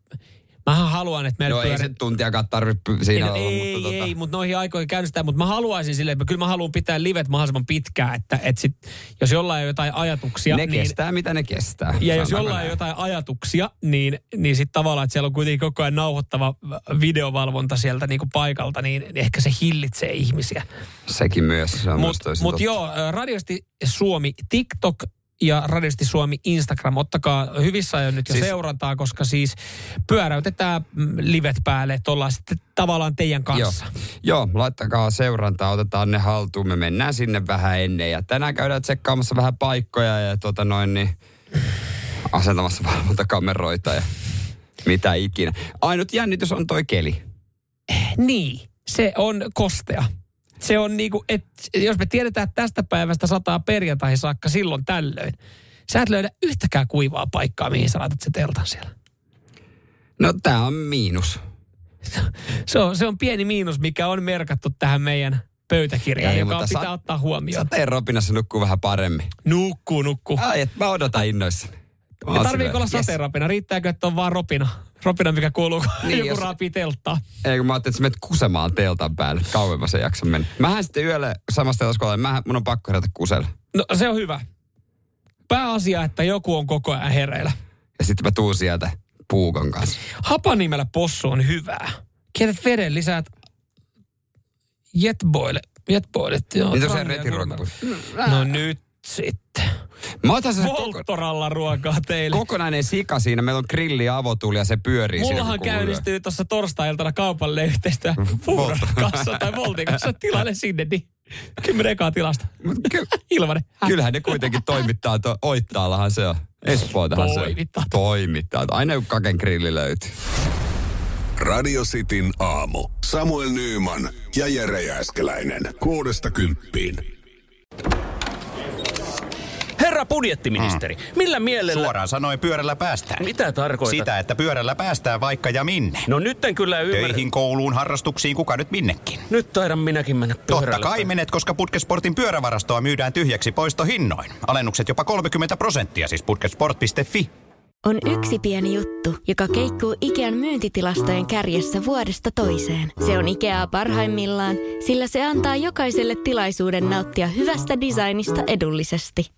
Mähän haluan, että meillä No ei pyörii- se tuntiakaan tarvitse siinä ei, olla, ei, mutta tota, ei, mutta noihin aikoihin käynnistää, mutta mä haluaisin silleen, että kyllä mä haluan pitää livet mahdollisimman pitkään, että, että sit, jos jollain on jotain ajatuksia, ne niin, kestää mitä ne kestää. ja jos jollain on jotain ajatuksia, niin, niin sitten tavallaan, että siellä on kuitenkin koko ajan nauhoittava videovalvonta sieltä niin kuin paikalta, niin ehkä se hillitsee ihmisiä. Sekin myös, se Mutta mut tosi joo, Radiosti Suomi TikTok ja Radiosti Suomi Instagram. Ottakaa hyvissä ajoin nyt jo Siis- seurantaa, koska siis pyöräytetään mm, livet päälle, että ollaan sitten tavallaan teidän kanssa. Joo. Joo, laittakaa seurantaa, otetaan ne haltuun. Me mennään sinne vähän ennen. Ja tänään käydään tsekkaamassa vähän paikkoja ja tota noin niin asentamassa valvontakameroita ja mitä ikinä. Ainut jännitys on toi keli. Niin, se on kostea. Se on niinku, että jos me tiedetään, että tästä päivästä sataa perjantaihin saakka silloin tällöin, sä et löydä yhtäkään kuivaa paikkaa, mihin sä laitat se teltan siellä. No tää on miinus. Se on, se on pieni miinus, mikä on merkattu tähän meidän pöytäkirjaan, Ei, joka pitää sa- ottaa huomioon. Sateen ropinassa nukkuu vähän paremmin. Nukkuu, nukkuu. Ai, et mä odotan innoissani. Tarviiko olla silleen, yes. Riittääkö, että on vaan ropina? Ropina, mikä kuuluu, kun Niin, joku jos- raapii telttaa. Ei, kun mä ajattelin, että sä menet kusemaan teltan päälle. Kauemmas se jaksa mennä. Mähän sitten yöllä samasta teltasta, kun olen, mähän, mun on pakko herätä kuselle. No se on hyvä. Pääasia, että joku on koko ajan hereillä. Ja sitten mä tuun sieltä puukon kanssa. Hapanimellä possu on hyvää. Kietät veden, lisäät jetboile. Jetboilet, joo. Niin trangia, retiruokapussi. kurma. No nyt sitten. Mä otan sen koko, ruokaa teille. kokonainen sika siinä. Meillä on grilli ja avotuli ja se pyörii siinä. Mullahan kun kuuluu. käynnistyy tuossa torstai-iltana kaupalle yhteistyö Fuuran kanssa tai Voltin kanssa. Tilalle sinne, niin kymmenen ekaa tilasta. Ilmanen. Kyllähän ne kuitenkin toimittaa. To, Oittaallahan se on. Espootahan se on. Toimittaa. Toimittaa. Aina joku kaken grilli löytyy. Radio Cityn aamu. Samuel Nyyman ja Jere Jääskeläinen. Kuudesta kymppiin. Herra budjettiministeri, millä mielellä... Suoraan sanoen pyörällä päästään. Mitä tarkoitat? Sitä, että pyörällä päästään vaikka ja minne. No nyt en kyllä ymmärrä. Töihin, kouluun, harrastuksiin, kuka nyt minnekin. Nyt taidan minäkin mennä pyörällä. Totta kai menet, koska Putkesportin pyörävarastoa myydään tyhjäksi poistohinnoin. Alennukset jopa 30 prosenttia, siis putkesport.fi. On yksi pieni juttu, joka keikkuu Ikean myyntitilastojen kärjessä vuodesta toiseen. Se on Ikeaa parhaimmillaan, sillä se antaa jokaiselle tilaisuuden nauttia hyvästä designista edullisesti.